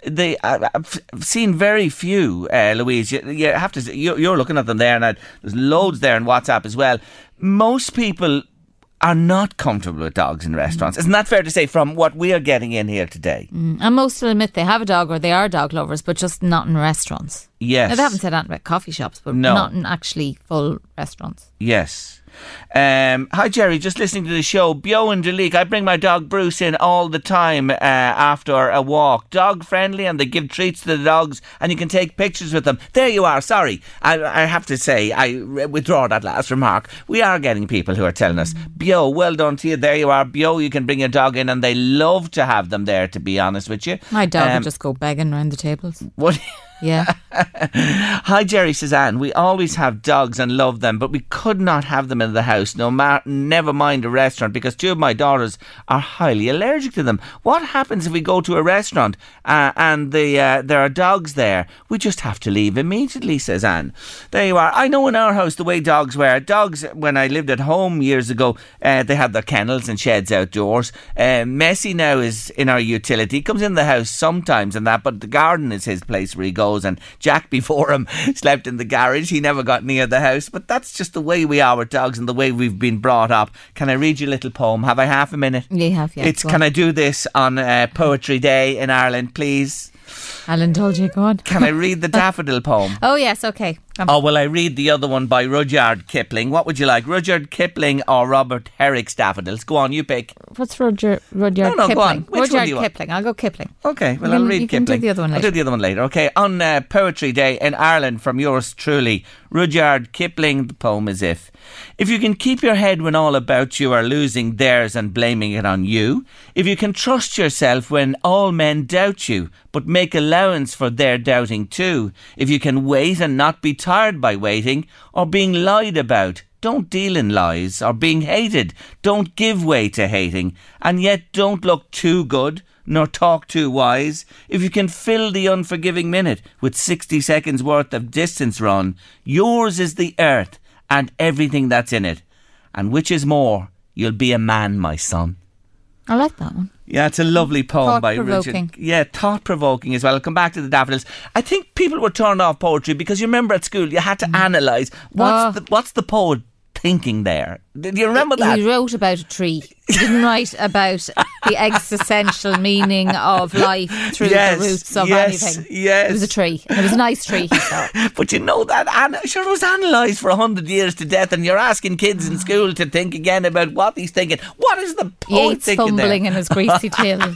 they I've seen very few, uh, Louise. You, you have to. You're, you're looking at them there, and I, there's loads there in WhatsApp as well. Most people are not comfortable with dogs in restaurants. Mm. Isn't that fair to say? From what we are getting in here today, mm. And most will admit they have a dog or they are dog lovers, but just not in restaurants. Yes. Now, they haven't said that about coffee shops, but No. not in actually full restaurants. Yes. Um, hi, Jerry. Just listening to the show. Bio and Duleek. I bring my dog Bruce in all the time uh, after a walk. Dog friendly, and they give treats to the dogs, and you can take pictures with them. There you are. Sorry, I, I have to say, I withdraw that last remark. We are getting people who are telling us, Bio, well done to you. There you are. Bio, you can bring your dog in, and they love to have them there. To be honest with you, My dog Um, would just go begging round the tables. What? Yeah. Hi, Jerry Suzanne. We always have dogs and love them, but we could not have them in the house, no matter, never mind a restaurant, because two of my daughters are highly allergic to them. What happens if we go to a restaurant uh, and the uh, there are dogs there? We just have to leave immediately, says Anne. There you are. I know in our house the way dogs were. Dogs, when I lived at home years ago, uh, they had their kennels and sheds outdoors. Uh, Messi now is in our utility. He comes in the house sometimes and that, but the garden is his place where he goes. And Jack before him slept in the garage. He never got near the house. But that's just the way we are with dogs and the way we've been brought up. Can I read you a little poem? Have I half a minute? You have, yeah. It's can on. I do this on uh, Poetry Day in Ireland, please? Alan told you, go on. Can I read the daffodil poem? Oh, yes, okay. Um, Oh, well, I read the other one by Rudyard Kipling. What would you like, Rudyard Kipling or Robert Herrick's Daffodils? Go on, you pick. What's Roger, Rudyard No, no, go on. Kipling? Which one Rudyard do you want? Kipling. I'll go Kipling. Okay, well, I'll read you can Kipling. do the other one I'll do later. the other one later. Okay, on uh, Poetry Day in Ireland from yours truly, Rudyard Kipling. The poem is If. If you can keep your head when all about you are losing theirs and blaming it on you, if you can trust yourself when all men doubt you, but make allowance for their doubting too, if you can wait and not be tired by waiting or being lied about, don't deal in lies, or being hated, don't give way to hating, and yet don't look too good, nor talk too wise. If you can fill the unforgiving minute with 60 seconds worth of distance run, yours is the earth and everything that's in it. And which is more, you'll be a man, my son. I like that one. Yeah, it's a lovely poem by. Richard. Yeah, thought provoking as well. I'll come back to the daffodils. I think people were turned off poetry because you remember at school you had to mm. analyse what's Oh. the what's the poet thinking there. Do you remember that? He wrote about a tree. He didn't write about the existential meaning of life through Yes, the roots of yes, anything. yes. It was a tree. It was a nice tree. But you know that, and sure, it was analysed for a hundred years to death, and you're asking kids in school to think again about what he's thinking. What is the poet Yeats thinking fumbling there? in his greasy tail.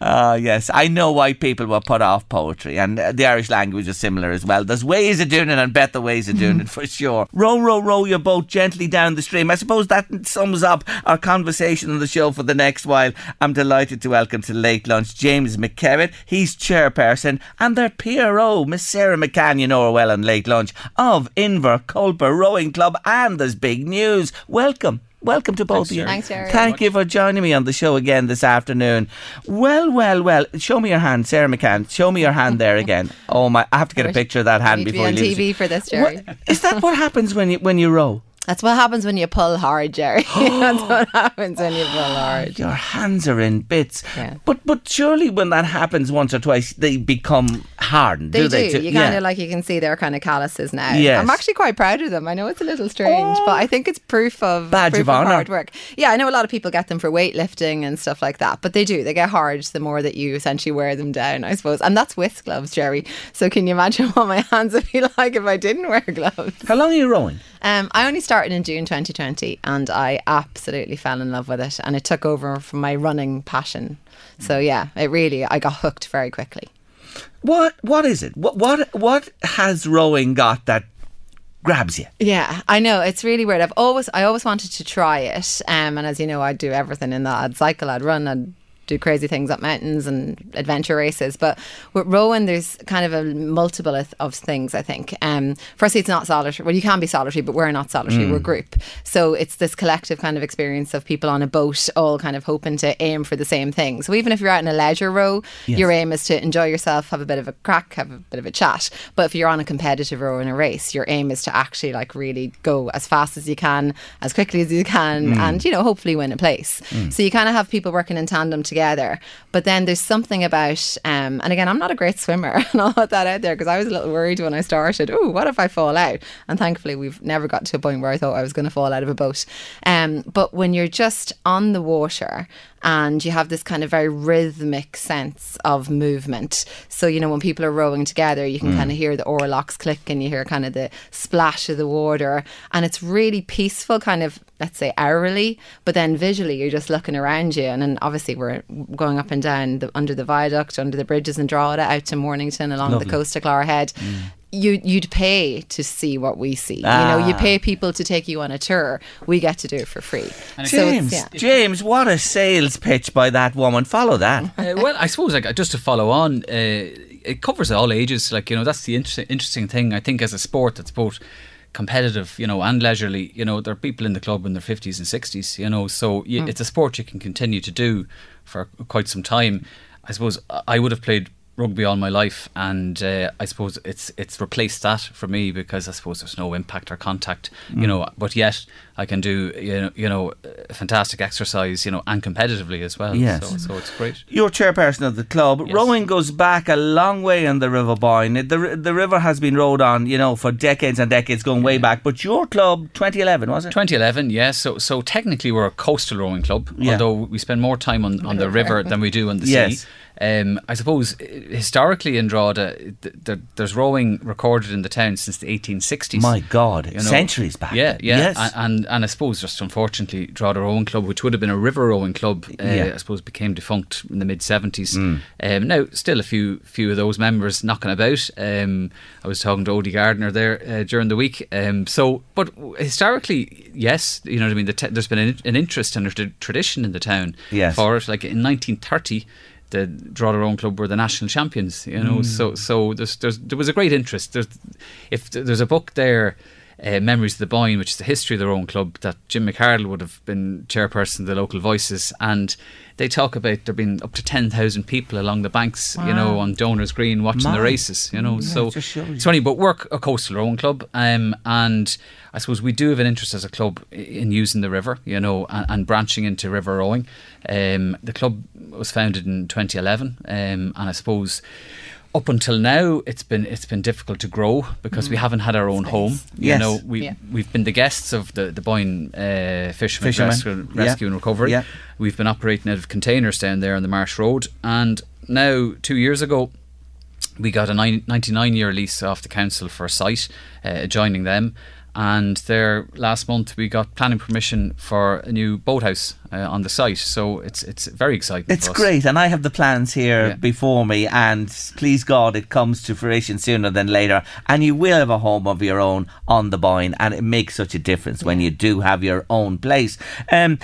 Ah, yes, I know why people were put off poetry, and uh, the Irish language is similar as well. There's ways of doing it, and better ways of doing it for sure. Row, row, row your boat gently down the stream. I suppose that sums up our conversation on the show for the next while. I'm delighted to welcome to late lunch James McKevitt. He's chairperson, and their PRO, Miss Sarah McCann, you know her well on late lunch of Inver Colpa Rowing Club, and there's big news. Welcome. Welcome to both of you. Thanks, Jerry. Thank you for joining me on the show again this afternoon. Well, well, well. Show me your hand, Sarah McCann. Show me your hand there again. Oh my! I have to get a picture of that hand to be before on you leave. TV for this, Jerry. What- Is that what happens when you when you row? That's what happens when you pull hard, Jerry. That's what happens when you pull hard. Your hands are in bits. Yeah. But but surely when that happens once or twice, they become hardened. They do. they? To- you kind of like you can see their kind of calluses now. Yes. I'm actually quite proud of them. I know it's a little strange, but oh. I think it's proof of Badge proof of honour. hard work. Yeah, I know a lot of people get them for weightlifting and stuff like that, but they do. They get hard the more that you essentially wear them down, I suppose. And that's with gloves, Jerry. So can you imagine what my hands would be like if I didn't wear gloves? How long are you rowing? Um, I only started in June 2020 and I absolutely fell in love with it and it took over from my running passion. So yeah, it really I got hooked very quickly. What what is it? What what what has rowing got that grabs you? Yeah, I know it's really weird. I've always I always wanted to try it, um, and as you know, I'd do everything in that. I'd cycle, I'd run, I'd do crazy things up mountains and adventure races. But with rowing, there's kind of a multiple of, of things. I think. Um, firstly, it's not solitary. Well, you can be solitary, but we're not solitary. Mm. We're a group. So it's this collective kind of experience of people on a boat, all kind of hoping to aim for the same thing. So even if you're out in a leisure row, Yes. your aim is to enjoy yourself, have a bit of a crack, have a bit of a chat. But if you're on a competitive row in a race, your aim is to actually like really go as fast as you can, as quickly as you can, Mm. and you know hopefully win a place. So you kind of have people working in tandem together together. But then there's something about, um, and again, I'm not a great swimmer, and I'll put that out there because I was a little worried when I started. Oh, what if I fall out? And thankfully, we've never got to a point where I thought I was going to fall out of a boat. Um, but when you're just on the water and you have this kind of very rhythmic sense of movement. So, you know, when people are rowing together, you can Mm. kind of hear the oarlocks click and you hear kind of the splash of the water. And it's really peaceful, kind of, let's say, hourly, but then visually you're just looking around you. And then obviously we're going up and down the, under the viaduct, under the bridges in Drogheda, out to Mornington, along Lovely. the coast to of Clogherhead. You, you'd pay to see what we see. You know, you Ah. pay people to take you on a tour. We get to do it for free. So it's- James, yeah. James, what a sales pitch by that woman. Follow that. Uh, well, I suppose like just to follow on, uh, it covers all ages. Like you know, that's the interesting interesting thing. I think as a sport that's both competitive, you know, and leisurely. You know, there are people in the club in their fifties and sixties. You know, so you, Mm. it's a sport you can continue to do for quite some time. I suppose I would have played rugby all my life, and uh, I suppose it's it's replaced that for me because I suppose there's no impact or contact, you Mm. know. But yet I can do you know you know fantastic exercise, you know, and competitively as well. Yes. so, so it's great. You're chairperson of the club. Rowing goes back a long way on the River Boyne. The, the river has been rowed on, you know, for decades and decades going way back. But your club, 2011, was it? 2011, yes. So, so technically, we're a coastal rowing club, Yeah. although we spend more time on, on the river than we do on the Yes. sea. Um, I suppose uh, historically in Drogheda, th- th- there's rowing recorded in the town since the 1860s. My God, centuries back. Yeah, yeah. Yes. And, and and I suppose just unfortunately, Drogheda Rowing Club, which would have been a river rowing club, uh, Yeah. I suppose became defunct in the mid 70s. Mm. Um, now, still a few few of those members knocking about. Um, I was talking to Odie Gardner there uh, during the week. Um, so, but historically, yes, you know what I mean. The t- there's been an, an interest and a tradition in the town Yes. for it. Like in 1930. The Drogheda Rowing Club were the national champions, you know. Mm. So, so there's, there's, there was a great interest. There's, if there's a book there, uh, Memories of the Boyne, which is the history of their own club, that Jim McArdle would have been chairperson of the local voices, and they talk about there being up to ten thousand people along the banks, you know, on Donors Green watching the races, you know. Yeah, so it just shows you. it's funny, but we're a coastal rowing club, um, and I suppose we do have an interest as a club in using the river, you know, and, and branching into river rowing. Um, the club was founded in 2011, um, and I suppose up until now it's been it's been difficult to grow because we Mm. haven't had our own home. You Yes. know, we Yeah. we've been the guests of the the Boyne uh, Fishermen, Fishermen. Rescue, Yeah. Rescue and Recovery. Yeah. We've been operating out of containers down there on the Marsh Road, and now two years ago we got a nine, 99 year lease off the council for a site uh, adjoining them. And there last month we got planning permission for a new boathouse uh, on the site, so it's it's very exciting. It's for us. great, and I have the plans here Yeah. before me, and please God, it comes to fruition sooner than later. And you will have a home of your own on the Boyne, and it makes such a difference when you do have your own place. Um,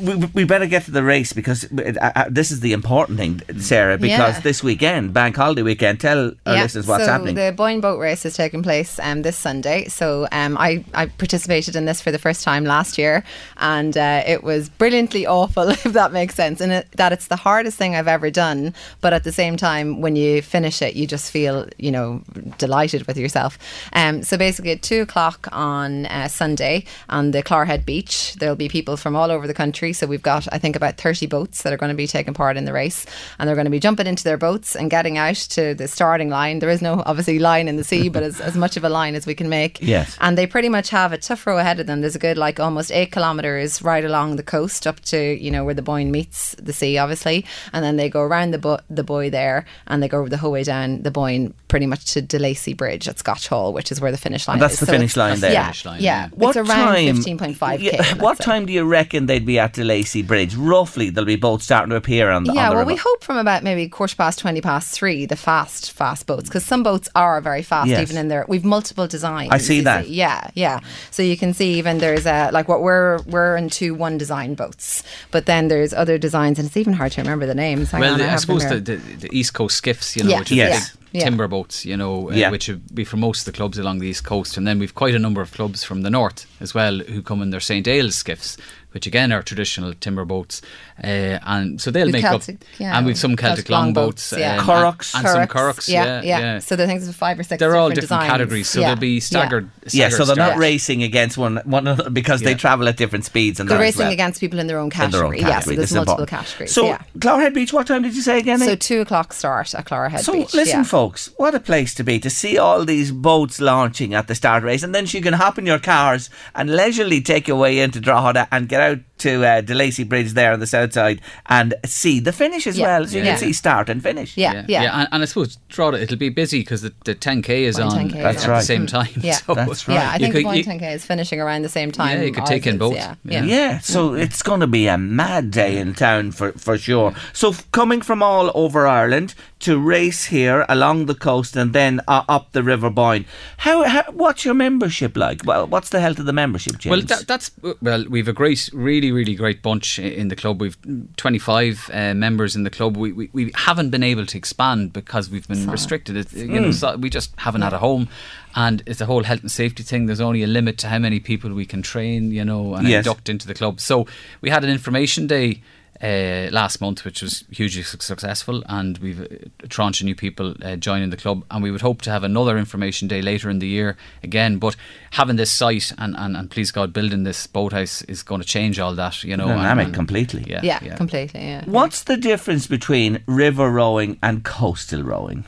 we, we better get to the race because uh, uh, this is the important thing, Sarah. Because Yeah. this weekend, Bank Holiday weekend, tell our listeners what's so happening. the Boyne boat race is taking place um, this Sunday. So um, I, I participated in this for the first time last year, and uh, it was brilliantly awful, if that makes sense. And it, that it's the hardest thing I've ever done, but at the same time, when you finish it, you just feel you know delighted with yourself. Um, so basically, at two o'clock on uh, Sunday on the Clogherhead Beach, there'll be people from all over the country. So we've got I think about thirty boats that are going to be taking part in the race, and they're going to be jumping into their boats and getting out to the starting line. There is no obviously line in the sea, but as, as much of a line as we can make. Yes. And they pretty much have a tough row ahead of them. There's a good like almost eight kilometres right along the coast up to you know where the Boyne meets the sea, obviously, and then they go around the bu- the buoy there, and they go the whole way down the Boyne pretty much to De Lacy Bridge at Scotch Hall, which is where the finish line And that's is. the So finish line there. Yeah, Finish line, yeah. What it's around time? fifteen point five Yeah, what time do you reckon they'd be at De Lacy Bridge? Roughly, they'll be boats starting to appear on the, Yeah, on the well, river. we hope from about maybe quarter past, 20 past three, the fast, fast boats, because some boats are very fast, Yes. even in there. We've multiple designs. I see you that. Yeah, yeah. So you can see even there's a, like what we're, we're into one design boats, but then there's other designs, and it's even hard to remember the names. Hang well, on, I, have them suppose the, the, the East Coast skiffs, you know, Yeah. which are Yes. big Yeah. timber boats, you know, uh, Yeah. which would be for most of the clubs along the East Coast. And then we've quite a number of clubs from the north as well who come in their St. Ayles skiffs, which again are traditional timber boats, uh, and so they'll With make Celtic, up. yeah. And we've some Celtic, Celtic longboats, longboats, yeah. um, Currachs. and, and some Currachs, currachs. yeah, Yeah, yeah. So the things with five or six. They're all different different designs. categories, so Yeah, they'll be yeah. staggered. Yeah, so they're not starts. racing against one one another because they travel at different speeds and They're racing well. against people in their own in category. their own Yeah, so there's This multiple important. categories. So, yeah. Clogherhead Beach, what time did you say again? So two o'clock start at Clogherhead So Beach. So listen, yeah. folks, what a place to be to see all these boats launching at the start race, and then you can hop in your cars and leisurely take your way into Drogheda and get out to uh, DeLacy Bridge there on the south side and see the finish as Yeah. well. So you Yeah. can see start and finish. Yeah, yeah. and, and I suppose Drogheda, it'll be busy because the, the 10k is Point on 10K is at That's the same time. Yeah. so That's Yeah, I think could- Point 10K is finishing around the same time. Yeah, you could take in both. Yeah, Yeah. yeah. Yeah, so it's going to be a mad day in town for, for sure. So, f- coming from all over Ireland to race here along the coast and then uh, up the River Boyne, how, how what's your membership like? Well, what's the health of the membership, James? Well, that, that's well, we've a great, really, really great bunch in the club. We've 25 uh, members in the club. We, we we haven't been able to expand because we've been restricted. It, you know, so we just haven't had a home, and it's a whole health and safety thing. There's only a limit to how many people we can train, you know, and Yes. induct into the club. So we had an information day. Uh, last month, which was hugely su- successful, and we've a tranche of new people uh, joining the club, and we would hope to have another information day later in the year again. But having this site and, and, and please God, building this boathouse is going to change all that, you know. and- Dynamic and- completely. Yeah, Yeah, completely. Yeah. What's the difference between river rowing and coastal rowing?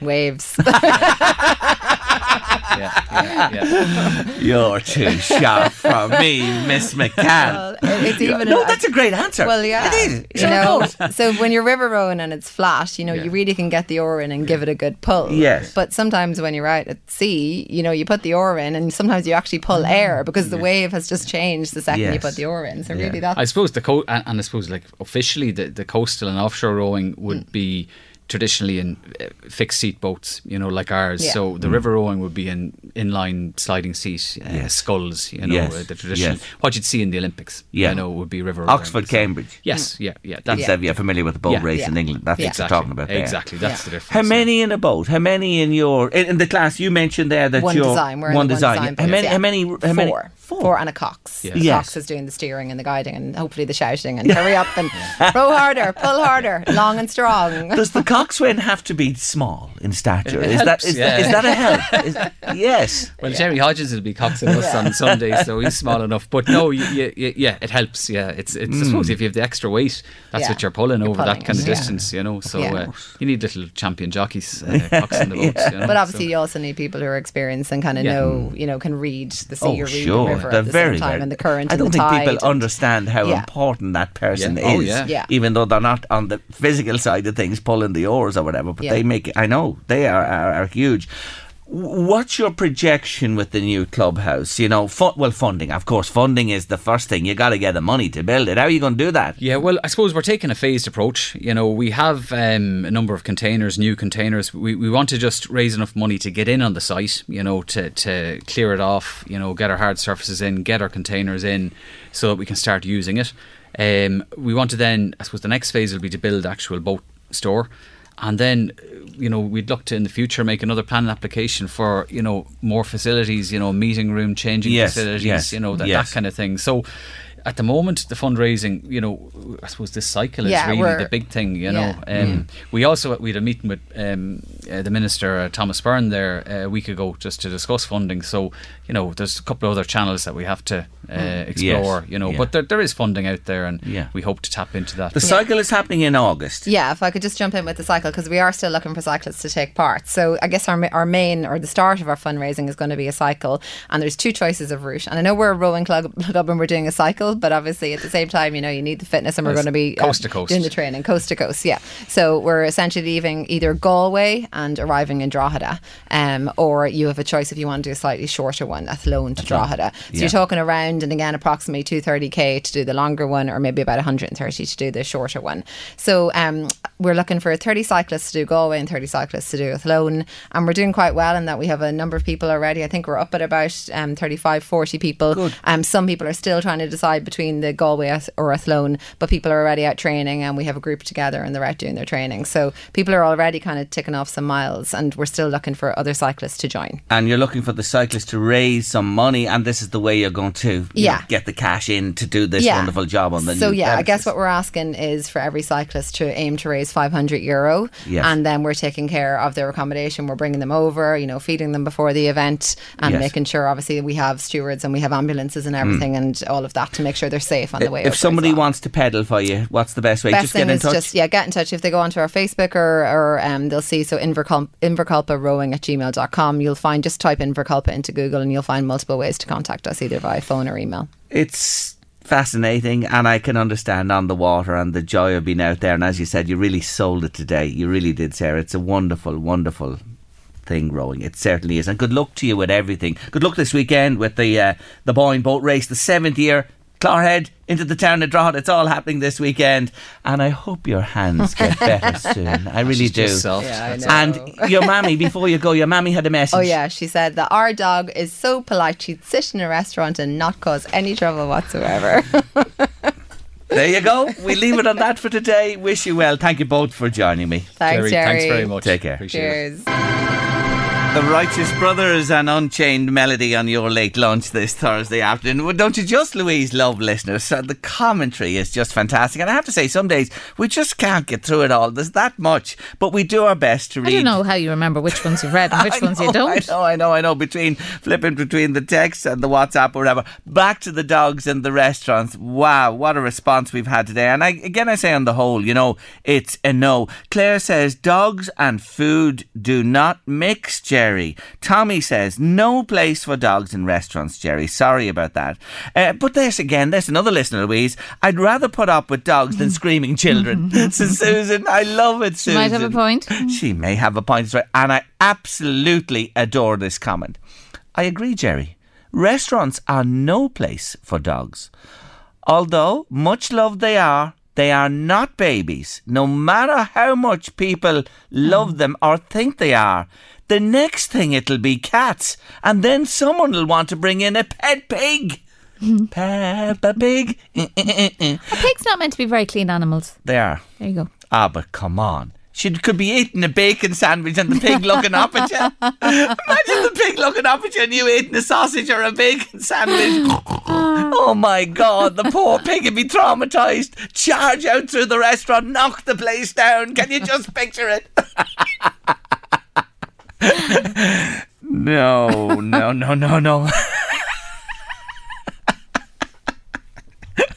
Waves. yeah, yeah, yeah. You're too sharp for me, Miss McCann. it's even no, that's a great answer. Well, yeah. It is. You Sure know, so when you're river rowing and it's flat, you know, Yeah. you really can get the oar in and give it a good pull. Yes. But sometimes when you're out at sea, you know, you put the oar in and sometimes you actually pull air because the wave has just changed the second you put the oar in. So Yeah. really that's I suppose the co- and, and I suppose like officially the, the coastal and offshore rowing would Mm. be traditionally in uh, fixed seat boats, you know, like ours. Yeah. So the river rowing would be in inline sliding seat uh, Yes. sculls, you know, Yes, uh, the traditional yes. what you'd see in the Olympics. Yeah. you know, would be river rowing. Oxford, So- Cambridge. Yes, yeah, yeah. That's That's if you're familiar with the boat Yeah. race in England. That's Yeah. what you're talking about there. Exactly, that's Yeah. the difference. How many in a boat? How many in your in, in the class? You mentioned there that one you're design. We're in one the design. one design. how many? yeah. How many? How many? Four. Four. Four and a cox. Yeah. The Yes. Cox is doing the steering and the guiding and hopefully the shouting and hurry up and row harder, pull harder, long and strong. Does the coxswain have to be small in stature? It is that helps, is, yeah. is that a help? Is, yes. Well, Jerry Hodges will be coxing us on Sunday, so he's small enough. But no, you, you, you, yeah, it helps. Yeah, it's, it's I suppose if you have the extra weight, that's Yeah. what you're pulling You're over pulling that kind it, of yeah. distance, you know. So Yeah. uh, you need little champion jockeys uh, coxing the boats. You know? But obviously, So- you also need people who are experienced and kind of Yeah. know, you know, can read the sea Oh, or read sure. The river They're at the very, same time very. and the current I don't the think tide. people understand how Yeah. important that person Yeah. Oh, is. yeah. Yeah. Even though they're not on the physical side of things, pulling the oars or whatever, but Yeah. they make it. I know they are, are, are huge. What's your projection with the new clubhouse? You know, well, funding. Of course, funding is the first thing. You got to get the money to build it. How are you going to do that? Yeah, well, I suppose we're taking a phased approach. You know, we have um, a number of containers, new containers. We, we want to just raise enough money to get in on the site, you know, to, to clear it off, you know, get our hard surfaces in, get our containers in so that we can start using it. Um, we want to then, I suppose the next phase will be to build actual boat store. And then, you know, we'd look to in the future make another planning application for, you know, more facilities, you know, meeting room, changing Yes, facilities, yes, you know, that, yes. that kind of thing. So at the moment, the fundraising, you know, I suppose this cycle is Yeah, really the big thing. You yeah. know, um, Mm. we also we had a meeting with um, uh, the minister uh, Thomas Byrne there uh, a week ago just to discuss funding. So you know, there's a couple of other channels that we have to uh, explore. You know, Mm. yeah. but there, there is funding out there, and Yeah. we hope to tap into that. The cycle is happening in August. Yeah, if I could just jump in with the cycle because we are still looking for cyclists to take part. So I guess our our main or the start of our fundraising is going to be a cycle, and there's two choices of route. And I know we're a rowing club, club and we're doing a cycle, but obviously at the same time, you know, you need the fitness, and we're going to be uh, coast to coast. doing the training coast to coast. Yeah, so we're essentially leaving either Galway and arriving in Drogheda, um, or you have a choice if you want to do a slightly shorter one, Athlone to Drogheda. So Yeah. you're talking around and again approximately 230k to do the longer one, or maybe about 130 to do the shorter one. So um, we're looking for 30 cyclists to do Galway and 30 cyclists to do Athlone, and we're doing quite well in that we have a number of people already. I think we're up at about um, 35, 40 people. Um, some people are still trying to decide between the Galway or Athlone, but people are already out training, and we have a group together, and they're out doing their training. So people are already kind of ticking off some miles, and we're still looking for other cyclists to join. And you're looking for the cyclist to raise some money, and this is the way you're going to you know, get the cash in to do this Yeah. wonderful job on the so yeah, I guess what we're asking is for every cyclist to aim to raise 500 euro, Yes. and then we're taking care of their accommodation. We're bringing them over, you know, feeding them before the event, and Yes. making sure obviously we have stewards and we have ambulances and hmm. everything, and all of that to make sure they're safe on the way. If somebody well. wants to pedal for you, what's the best way? Best just thing get in is touch. just yeah, get in touch if they go onto our Facebook or or um, they'll see so Invercolpa, Invercolpa rowing at gmail.com. You'll find just type Invercolpa into Google and you'll find multiple ways to contact us either via phone or email. it's fascinating and I can understand on the water and the joy of being out there and as you said you really sold it today you really did Sarah it's a wonderful wonderful thing rowing it certainly is and good luck to you with everything good luck this weekend with the uh, the Boyne boat race the seventh year Clogherhead into the town of Drogheda it's all happening this weekend and I hope your hands get better soon I really She's do just soft, Yeah, I know. and your mammy before you go your mammy had a message Oh yeah, she said that our dog is so polite she'd sit in a restaurant and not cause any trouble whatsoever. there you go we leave it on that for today wish you well thank you both for joining me Thanks, Jerry, Jerry. thanks very much. Take care. Appreciate it. The Righteous Brothers and Unchained Melody on your late lunch this Thursday afternoon. Well, Don't you just, Louise, love listeners? The commentary is just fantastic. And I have to say, some days we just can't get through it all. There's that much. But we do our best to I read. don't know how you remember which ones you've read and which I ones you don't. I know, I know, I know. Between flipping between the text and the WhatsApp or whatever. Back to the dogs and the restaurants. Wow, what a response we've had today. And I, again, I say on the whole, you know, it's a no. Claire says dogs and food do not mix, Jerry. Tommy says no place for dogs in restaurants, Jerry. Sorry about that. Uh, but there's again, there's another listener, Louise. I'd rather put up with dogs than screaming children. so Susan, I love it, She Susan. might have a point. She may have a point, right? And I absolutely adore this comment. I agree, Jerry. Restaurants are no place for dogs. Although much loved they are, they are not babies, no matter how much people love them or think they are. The next thing it'll be cats, and then someone will want to bring in a pet pig. Peppa Pig. Eh, eh, eh, a Pigs not meant to be very clean animals. they are. There you go. Ah, but come on. She could be eating a bacon sandwich and the pig looking up at you. Imagine the pig looking up at you and you eating a sausage or a bacon sandwich. oh my God, the poor pig would be traumatised. Charge out through the restaurant, knock the place down. Can you just picture it? no, no, no, no, no.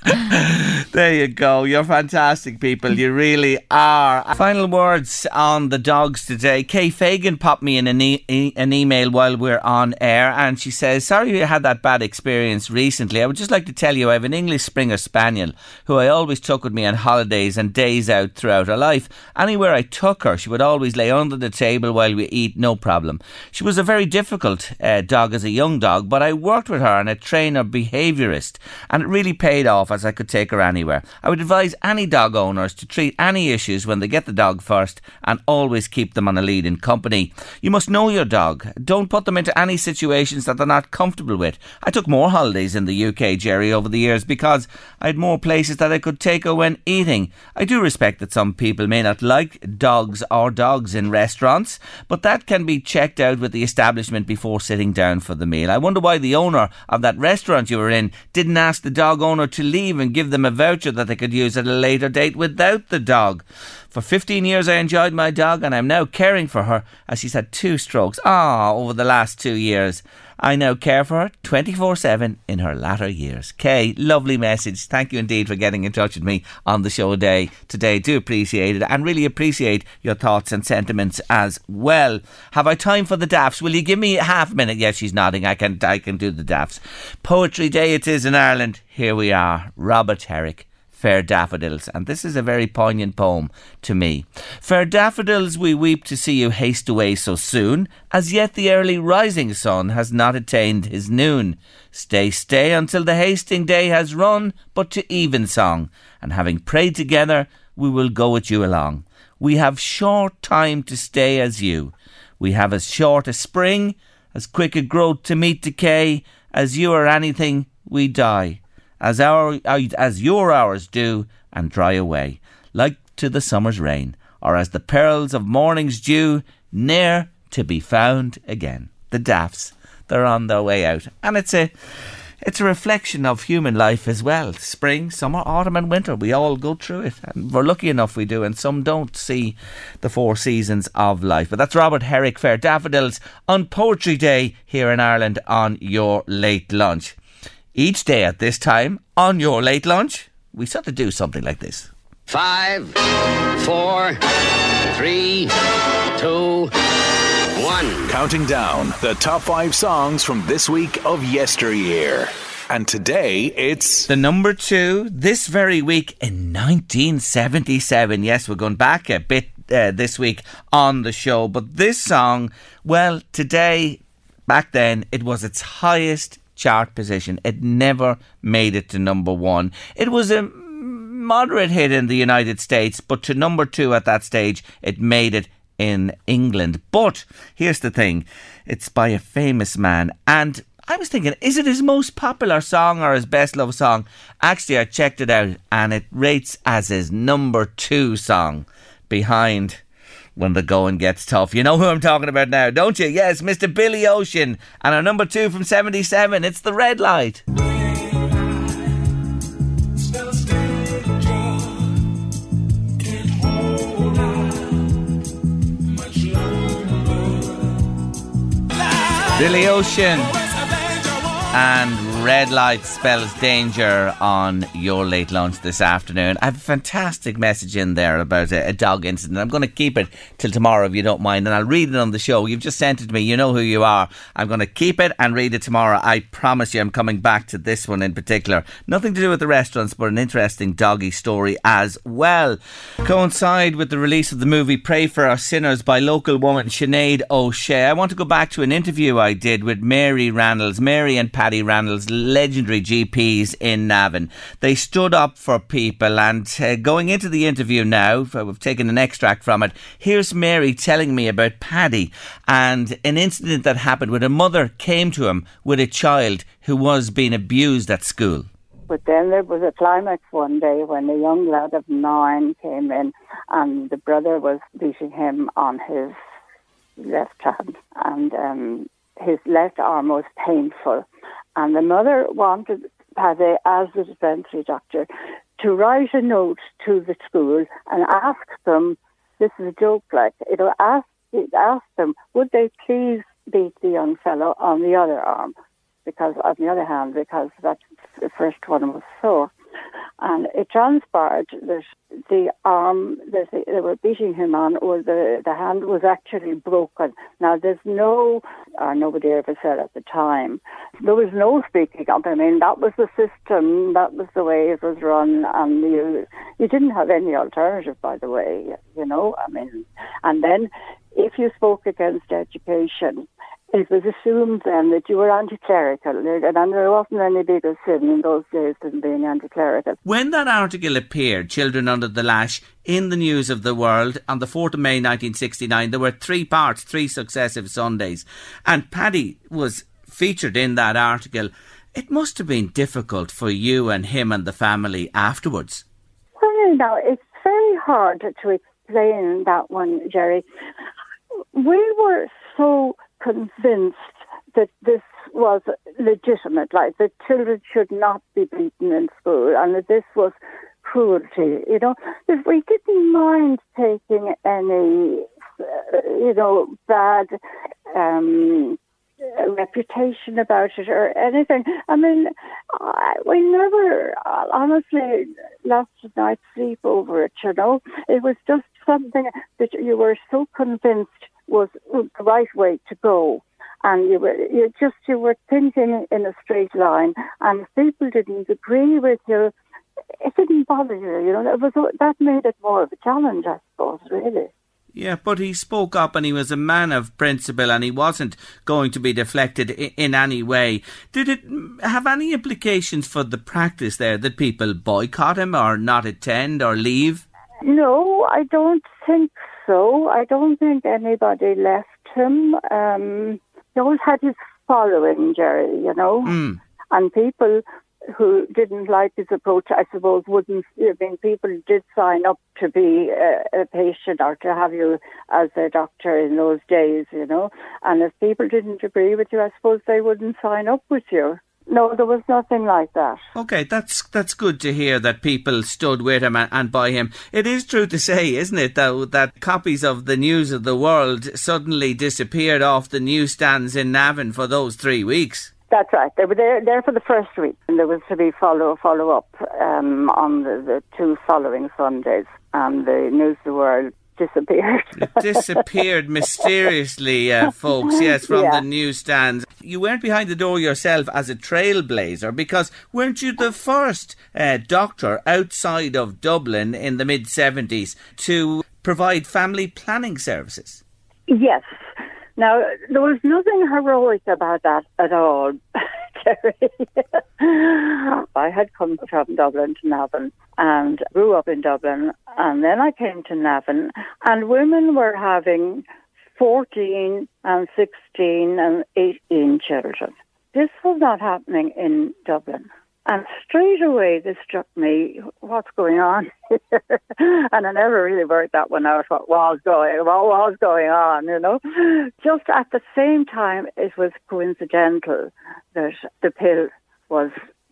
There you go. You're fantastic people. You really are. Final words on the dogs today. Kay Fagan popped me in an, e- an email while we're on air and she says, Sorry you had that bad experience recently. I would just like to tell you I have an English Springer Spaniel who I always took with me on holidays and days out throughout her life. Anywhere I took her, she would always lay under the table while we eat, no problem. She was a very difficult uh, dog as a young dog, but I worked with her and a trainer behaviourist and it really paid off as I could take her anywhere. I would advise any dog owners to treat any issues when they get the dog first and always keep them on a lead in company. You must know your dog. Don't put them into any situations that they're not comfortable with. I took more holidays in the UK, Jerry, over the years because I had more places that I could take her when eating. I do respect that some people may not like dogs or dogs in restaurants, but that can be checked out with the establishment before sitting down for the meal. I wonder why the owner of that restaurant you were in didn't ask the dog owner to leave and give them a voucher that they could use at a later date without the dog. For 15 years I enjoyed my dog and I'm now caring for her as she's had two strokes. Ah, over the last two years. I now care for her 24 7 in her latter years. Kay, lovely message. Thank you indeed for getting in touch with me on the show day today. Do appreciate it and really appreciate your thoughts and sentiments as well. Have I time for the daffs? Will you give me half a minute? Yes, she's nodding. I can, I can do the daffs. Poetry Day it is in Ireland. Here we are. Robert Herrick. Fair daffodils, and this is a very poignant poem to me. Fair daffodils, we weep to see you haste away so soon. As yet the early rising sun has not attained his noon. Stay, stay until the hasting day has run, but to evensong, and having prayed together, we will go with you along. We have short time to stay as you. We have as short a spring, as quick a growth to meet decay, as you are anything, we die as our as your hours do, and dry away, like to the summer's rain, or as the pearls of morning's dew, ne'er to be found again. The Daffs, they're on their way out, and it's a it's a reflection of human life as well. Spring, summer, autumn, and winter. We all go through it. And we're lucky enough we do, and some don't see the four seasons of life. But that's Robert Herrick Fair Daffodils on Poetry Day here in Ireland on your late lunch. Each day at this time, on your late lunch, we sort of do something like this. Five, four, three, two, one. Counting down the top five songs from this week of yesteryear. And today it's. The number two this very week in 1977. Yes, we're going back a bit uh, this week on the show, but this song, well, today, back then, it was its highest chart position. It never made it to number one. It was a moderate hit in the United States, but to number two at that stage, it made it in England. But here's the thing it's by a famous man, and I was thinking, is it his most popular song or his best love song? Actually, I checked it out, and it rates as his number two song behind when the going gets tough. You know who I'm talking about now, don't you? Yes, Mr. Billy Ocean. And our number two from 77, it's The Red Light. Billy Ocean and red light spells danger on your late lunch this afternoon. I have a fantastic message in there about a, a, dog incident. I'm going to keep it till tomorrow if you don't mind, and I'll read it on the show. You've just sent it to me. You know who you are. I'm going to keep it and read it tomorrow. I promise you, I'm coming back to this one in particular. Nothing to do with the restaurants, but an interesting doggy story as well. Coincide with the release of the movie Pray for Our Sinners by local woman Sinead O'Shea. I want to go back to an interview I did with Mary Randles, Mary and Paddy Legendary GPs in Navan. They stood up for people, and uh, going into the interview now, we've taken an extract from it. Here's Mary telling me about Paddy and an incident that happened when a mother came to him with a child who was being abused at school. But then there was a climax one day when a young lad of nine came in and the brother was beating him on his left hand and um, his left arm was painful. And the mother wanted Paddy, as the dispensary doctor, to write a note to the school and ask them, this is a joke like, it'll ask, it ask them, would they please beat the young fellow on the other arm? Because, on the other hand, because that the first one was sore. And it transpired that the arm that they were beating him on, or the, the hand was actually broken. Now, there's no, or nobody ever said at the time, there was no speaking up. I mean, that was the system, that was the way it was run, and you, you didn't have any alternative, by the way, you know. I mean, and then if you spoke against education, it was assumed then that you were anti-clerical, and there wasn't any bigger sin in those days than being anti-clerical. When that article appeared, Children Under the Lash, in the News of the World on the 4th of May 1969, there were three parts, three successive Sundays, and Paddy was featured in that article. It must have been difficult for you and him and the family afterwards. Well, now, it's very hard to explain that one, Jerry. We were so convinced that this was legitimate, like that children should not be beaten in school, and that this was cruelty. You know, if we didn't mind taking any, uh, you know, bad um, reputation about it or anything. I mean, I, we never honestly lost a night's sleep over it. You know, it was just something that you were so convinced was the right way to go. And you were you just you were thinking in a straight line, and if people didn't agree with you, it didn't bother you. You know, it was that made it more of a challenge, I suppose, really. Yeah, but he spoke up and he was a man of principle and he wasn't going to be deflected in, in, any way. Did it have any implications for the practice there that people boycott him or not attend or leave? No, I don't think so. I don't think anybody left him. Um, he always had his following, Jerry, you know, mm. and people who didn't like his approach, I suppose, wouldn't. I mean, people did sign up to be a, a patient or to have you as a doctor in those days, you know. And if people didn't agree with you, I suppose they wouldn't sign up with you. No, there was nothing like that. Okay, that's that's good to hear that people stood with him and, and by him. It is true to say, isn't it, though, that copies of the News of the World suddenly disappeared off the newsstands in Navan for those three weeks. That's right. They were there, there for the first week, and there was to be follow follow up um, on the, the two following Sundays. And the News of the World disappeared. It disappeared mysteriously, uh, folks, yes, from Yeah. the newsstands. You weren't behind the door yourself as a trailblazer because weren't you the first uh, doctor outside of Dublin in the mid 70s to provide family planning services? Yes. Now, there was nothing heroic about that at all, Terry. I had come from Dublin to Navan and grew up in Dublin, and then I came to Navan, and women were having 14 and 16 and 18 children. This was not happening in Dublin. And straight away, this struck me, what's going on and I never really worked that one out, what was going, what was going on, you know? Just at the same time, it was coincidental that the pill was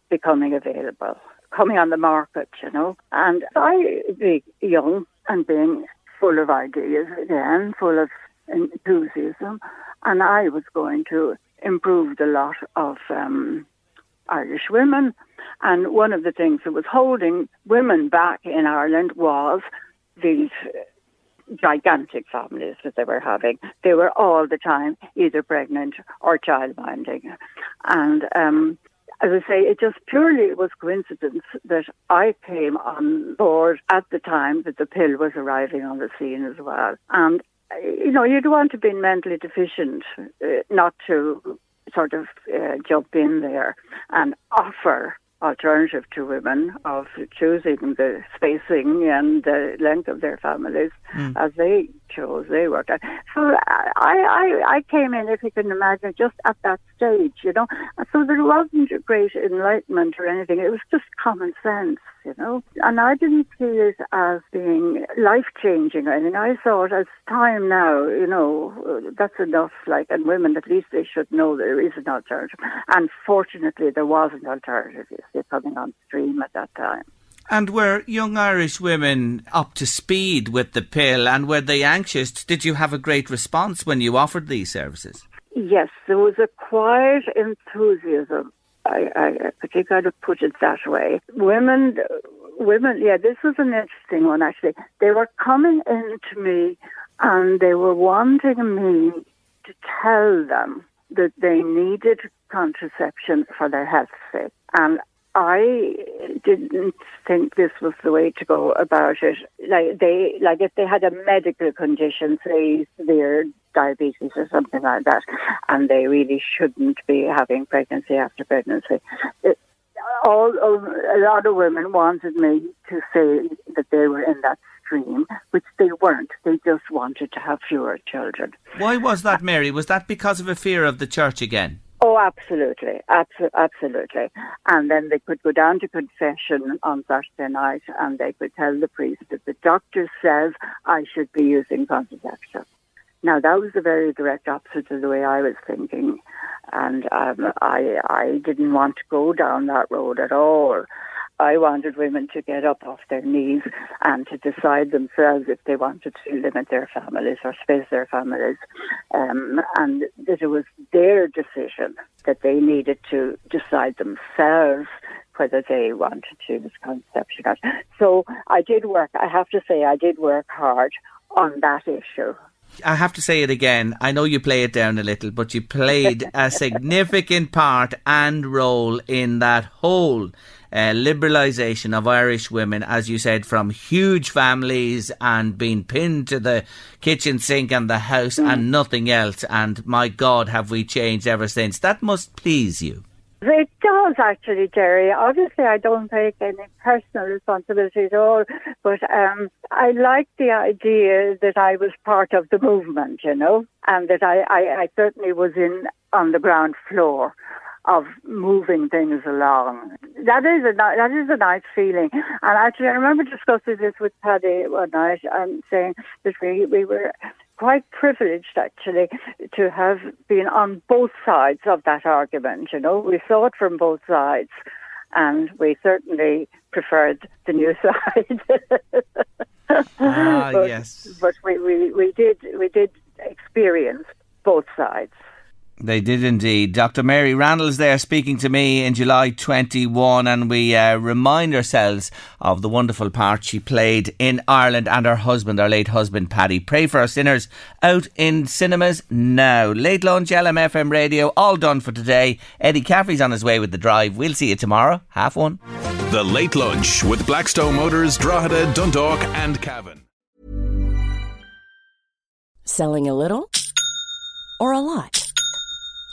becoming available, coming on the market, you know? And I, being young and being full of ideas again, full of enthusiasm, and I was going to improve the lot of um, Irish women. And one of the things that was holding women back in Ireland was these gigantic families that they were having. They were all the time either pregnant or childminding. And um, as I say, it just purely was coincidence that I came on board at the time that the pill was arriving on the scene as well. And, uh, you know, you'd want to be mentally deficient uh, not to sort of uh, jump in there and offer alternative to women of choosing the spacing and the length of their families as they chose, they worked out. So I, I, I came in, if you can imagine, just at that stage, you know. So there wasn't great enlightenment or anything. It was just common sense, you know. And I didn't see it as being life changing or anything. I saw it as time now, you know, that's enough. Like, and women, at least they should know there is an alternative. And fortunately, there was an alternative, see, coming on stream at that time. And were young Irish women up to speed with the pill and were they anxious? Did you have a great response when you offered these services? Yes, there was a quiet enthusiasm. I, I, I think I'd have put it that way. Women, women, yeah, this was an interesting one actually. They were coming in to me and they were wanting me to tell them that they needed contraception for their health's sake. And I didn't think this was the way to go about it. Like they, like if they had a medical condition, say severe diabetes or something like that, and they really shouldn't be having pregnancy after pregnancy. It, all a lot of women wanted me to say that they were in that stream, which they weren't. They just wanted to have fewer children. Why was that, Mary? Was that because of a fear of the church again? Oh, absolutely, Abso- absolutely. And then they could go down to confession on Saturday night, and they could tell the priest that the doctor says I should be using contraception. Now that was a very direct opposite of the way I was thinking, and um, I I didn't want to go down that road at all. I wanted women to get up off their knees and to decide themselves if they wanted to limit their families or space their families, um, and that it was their decision that they needed to decide themselves whether they wanted to use contraception. or not. So I did work. I have to say, I did work hard on that issue. I have to say it again. I know you play it down a little, but you played a significant part and role in that whole uh, liberalisation of Irish women, as you said, from huge families and being pinned to the kitchen sink and the house and nothing else. And my God, have we changed ever since? That must please you. It does actually, Jerry. Obviously, I don't take any personal responsibility at all, but um, I like the idea that I was part of the movement, you know, and that I, I, I certainly was in on the ground floor of moving things along. That is a that is a nice feeling. And actually, I remember discussing this with Paddy one night and saying that we we were quite privileged actually to have been on both sides of that argument. You know, we saw it from both sides, and we certainly preferred the new side. Ah, but, yes. But we, we, we did we did experience both sides. They did indeed. Dr. Mary Randles there speaking to me in July 21, and we uh, remind ourselves of the wonderful part she played in Ireland and her husband, our late husband, Paddy. Pray for our sinners out in cinemas now. Late lunch, LMFM radio, all done for today. Eddie Caffrey's on his way with the drive. We'll see you tomorrow, half one. The Late Lunch with Blackstone Motors, Drogheda, Dundalk, and Cavan. Selling a little or a lot?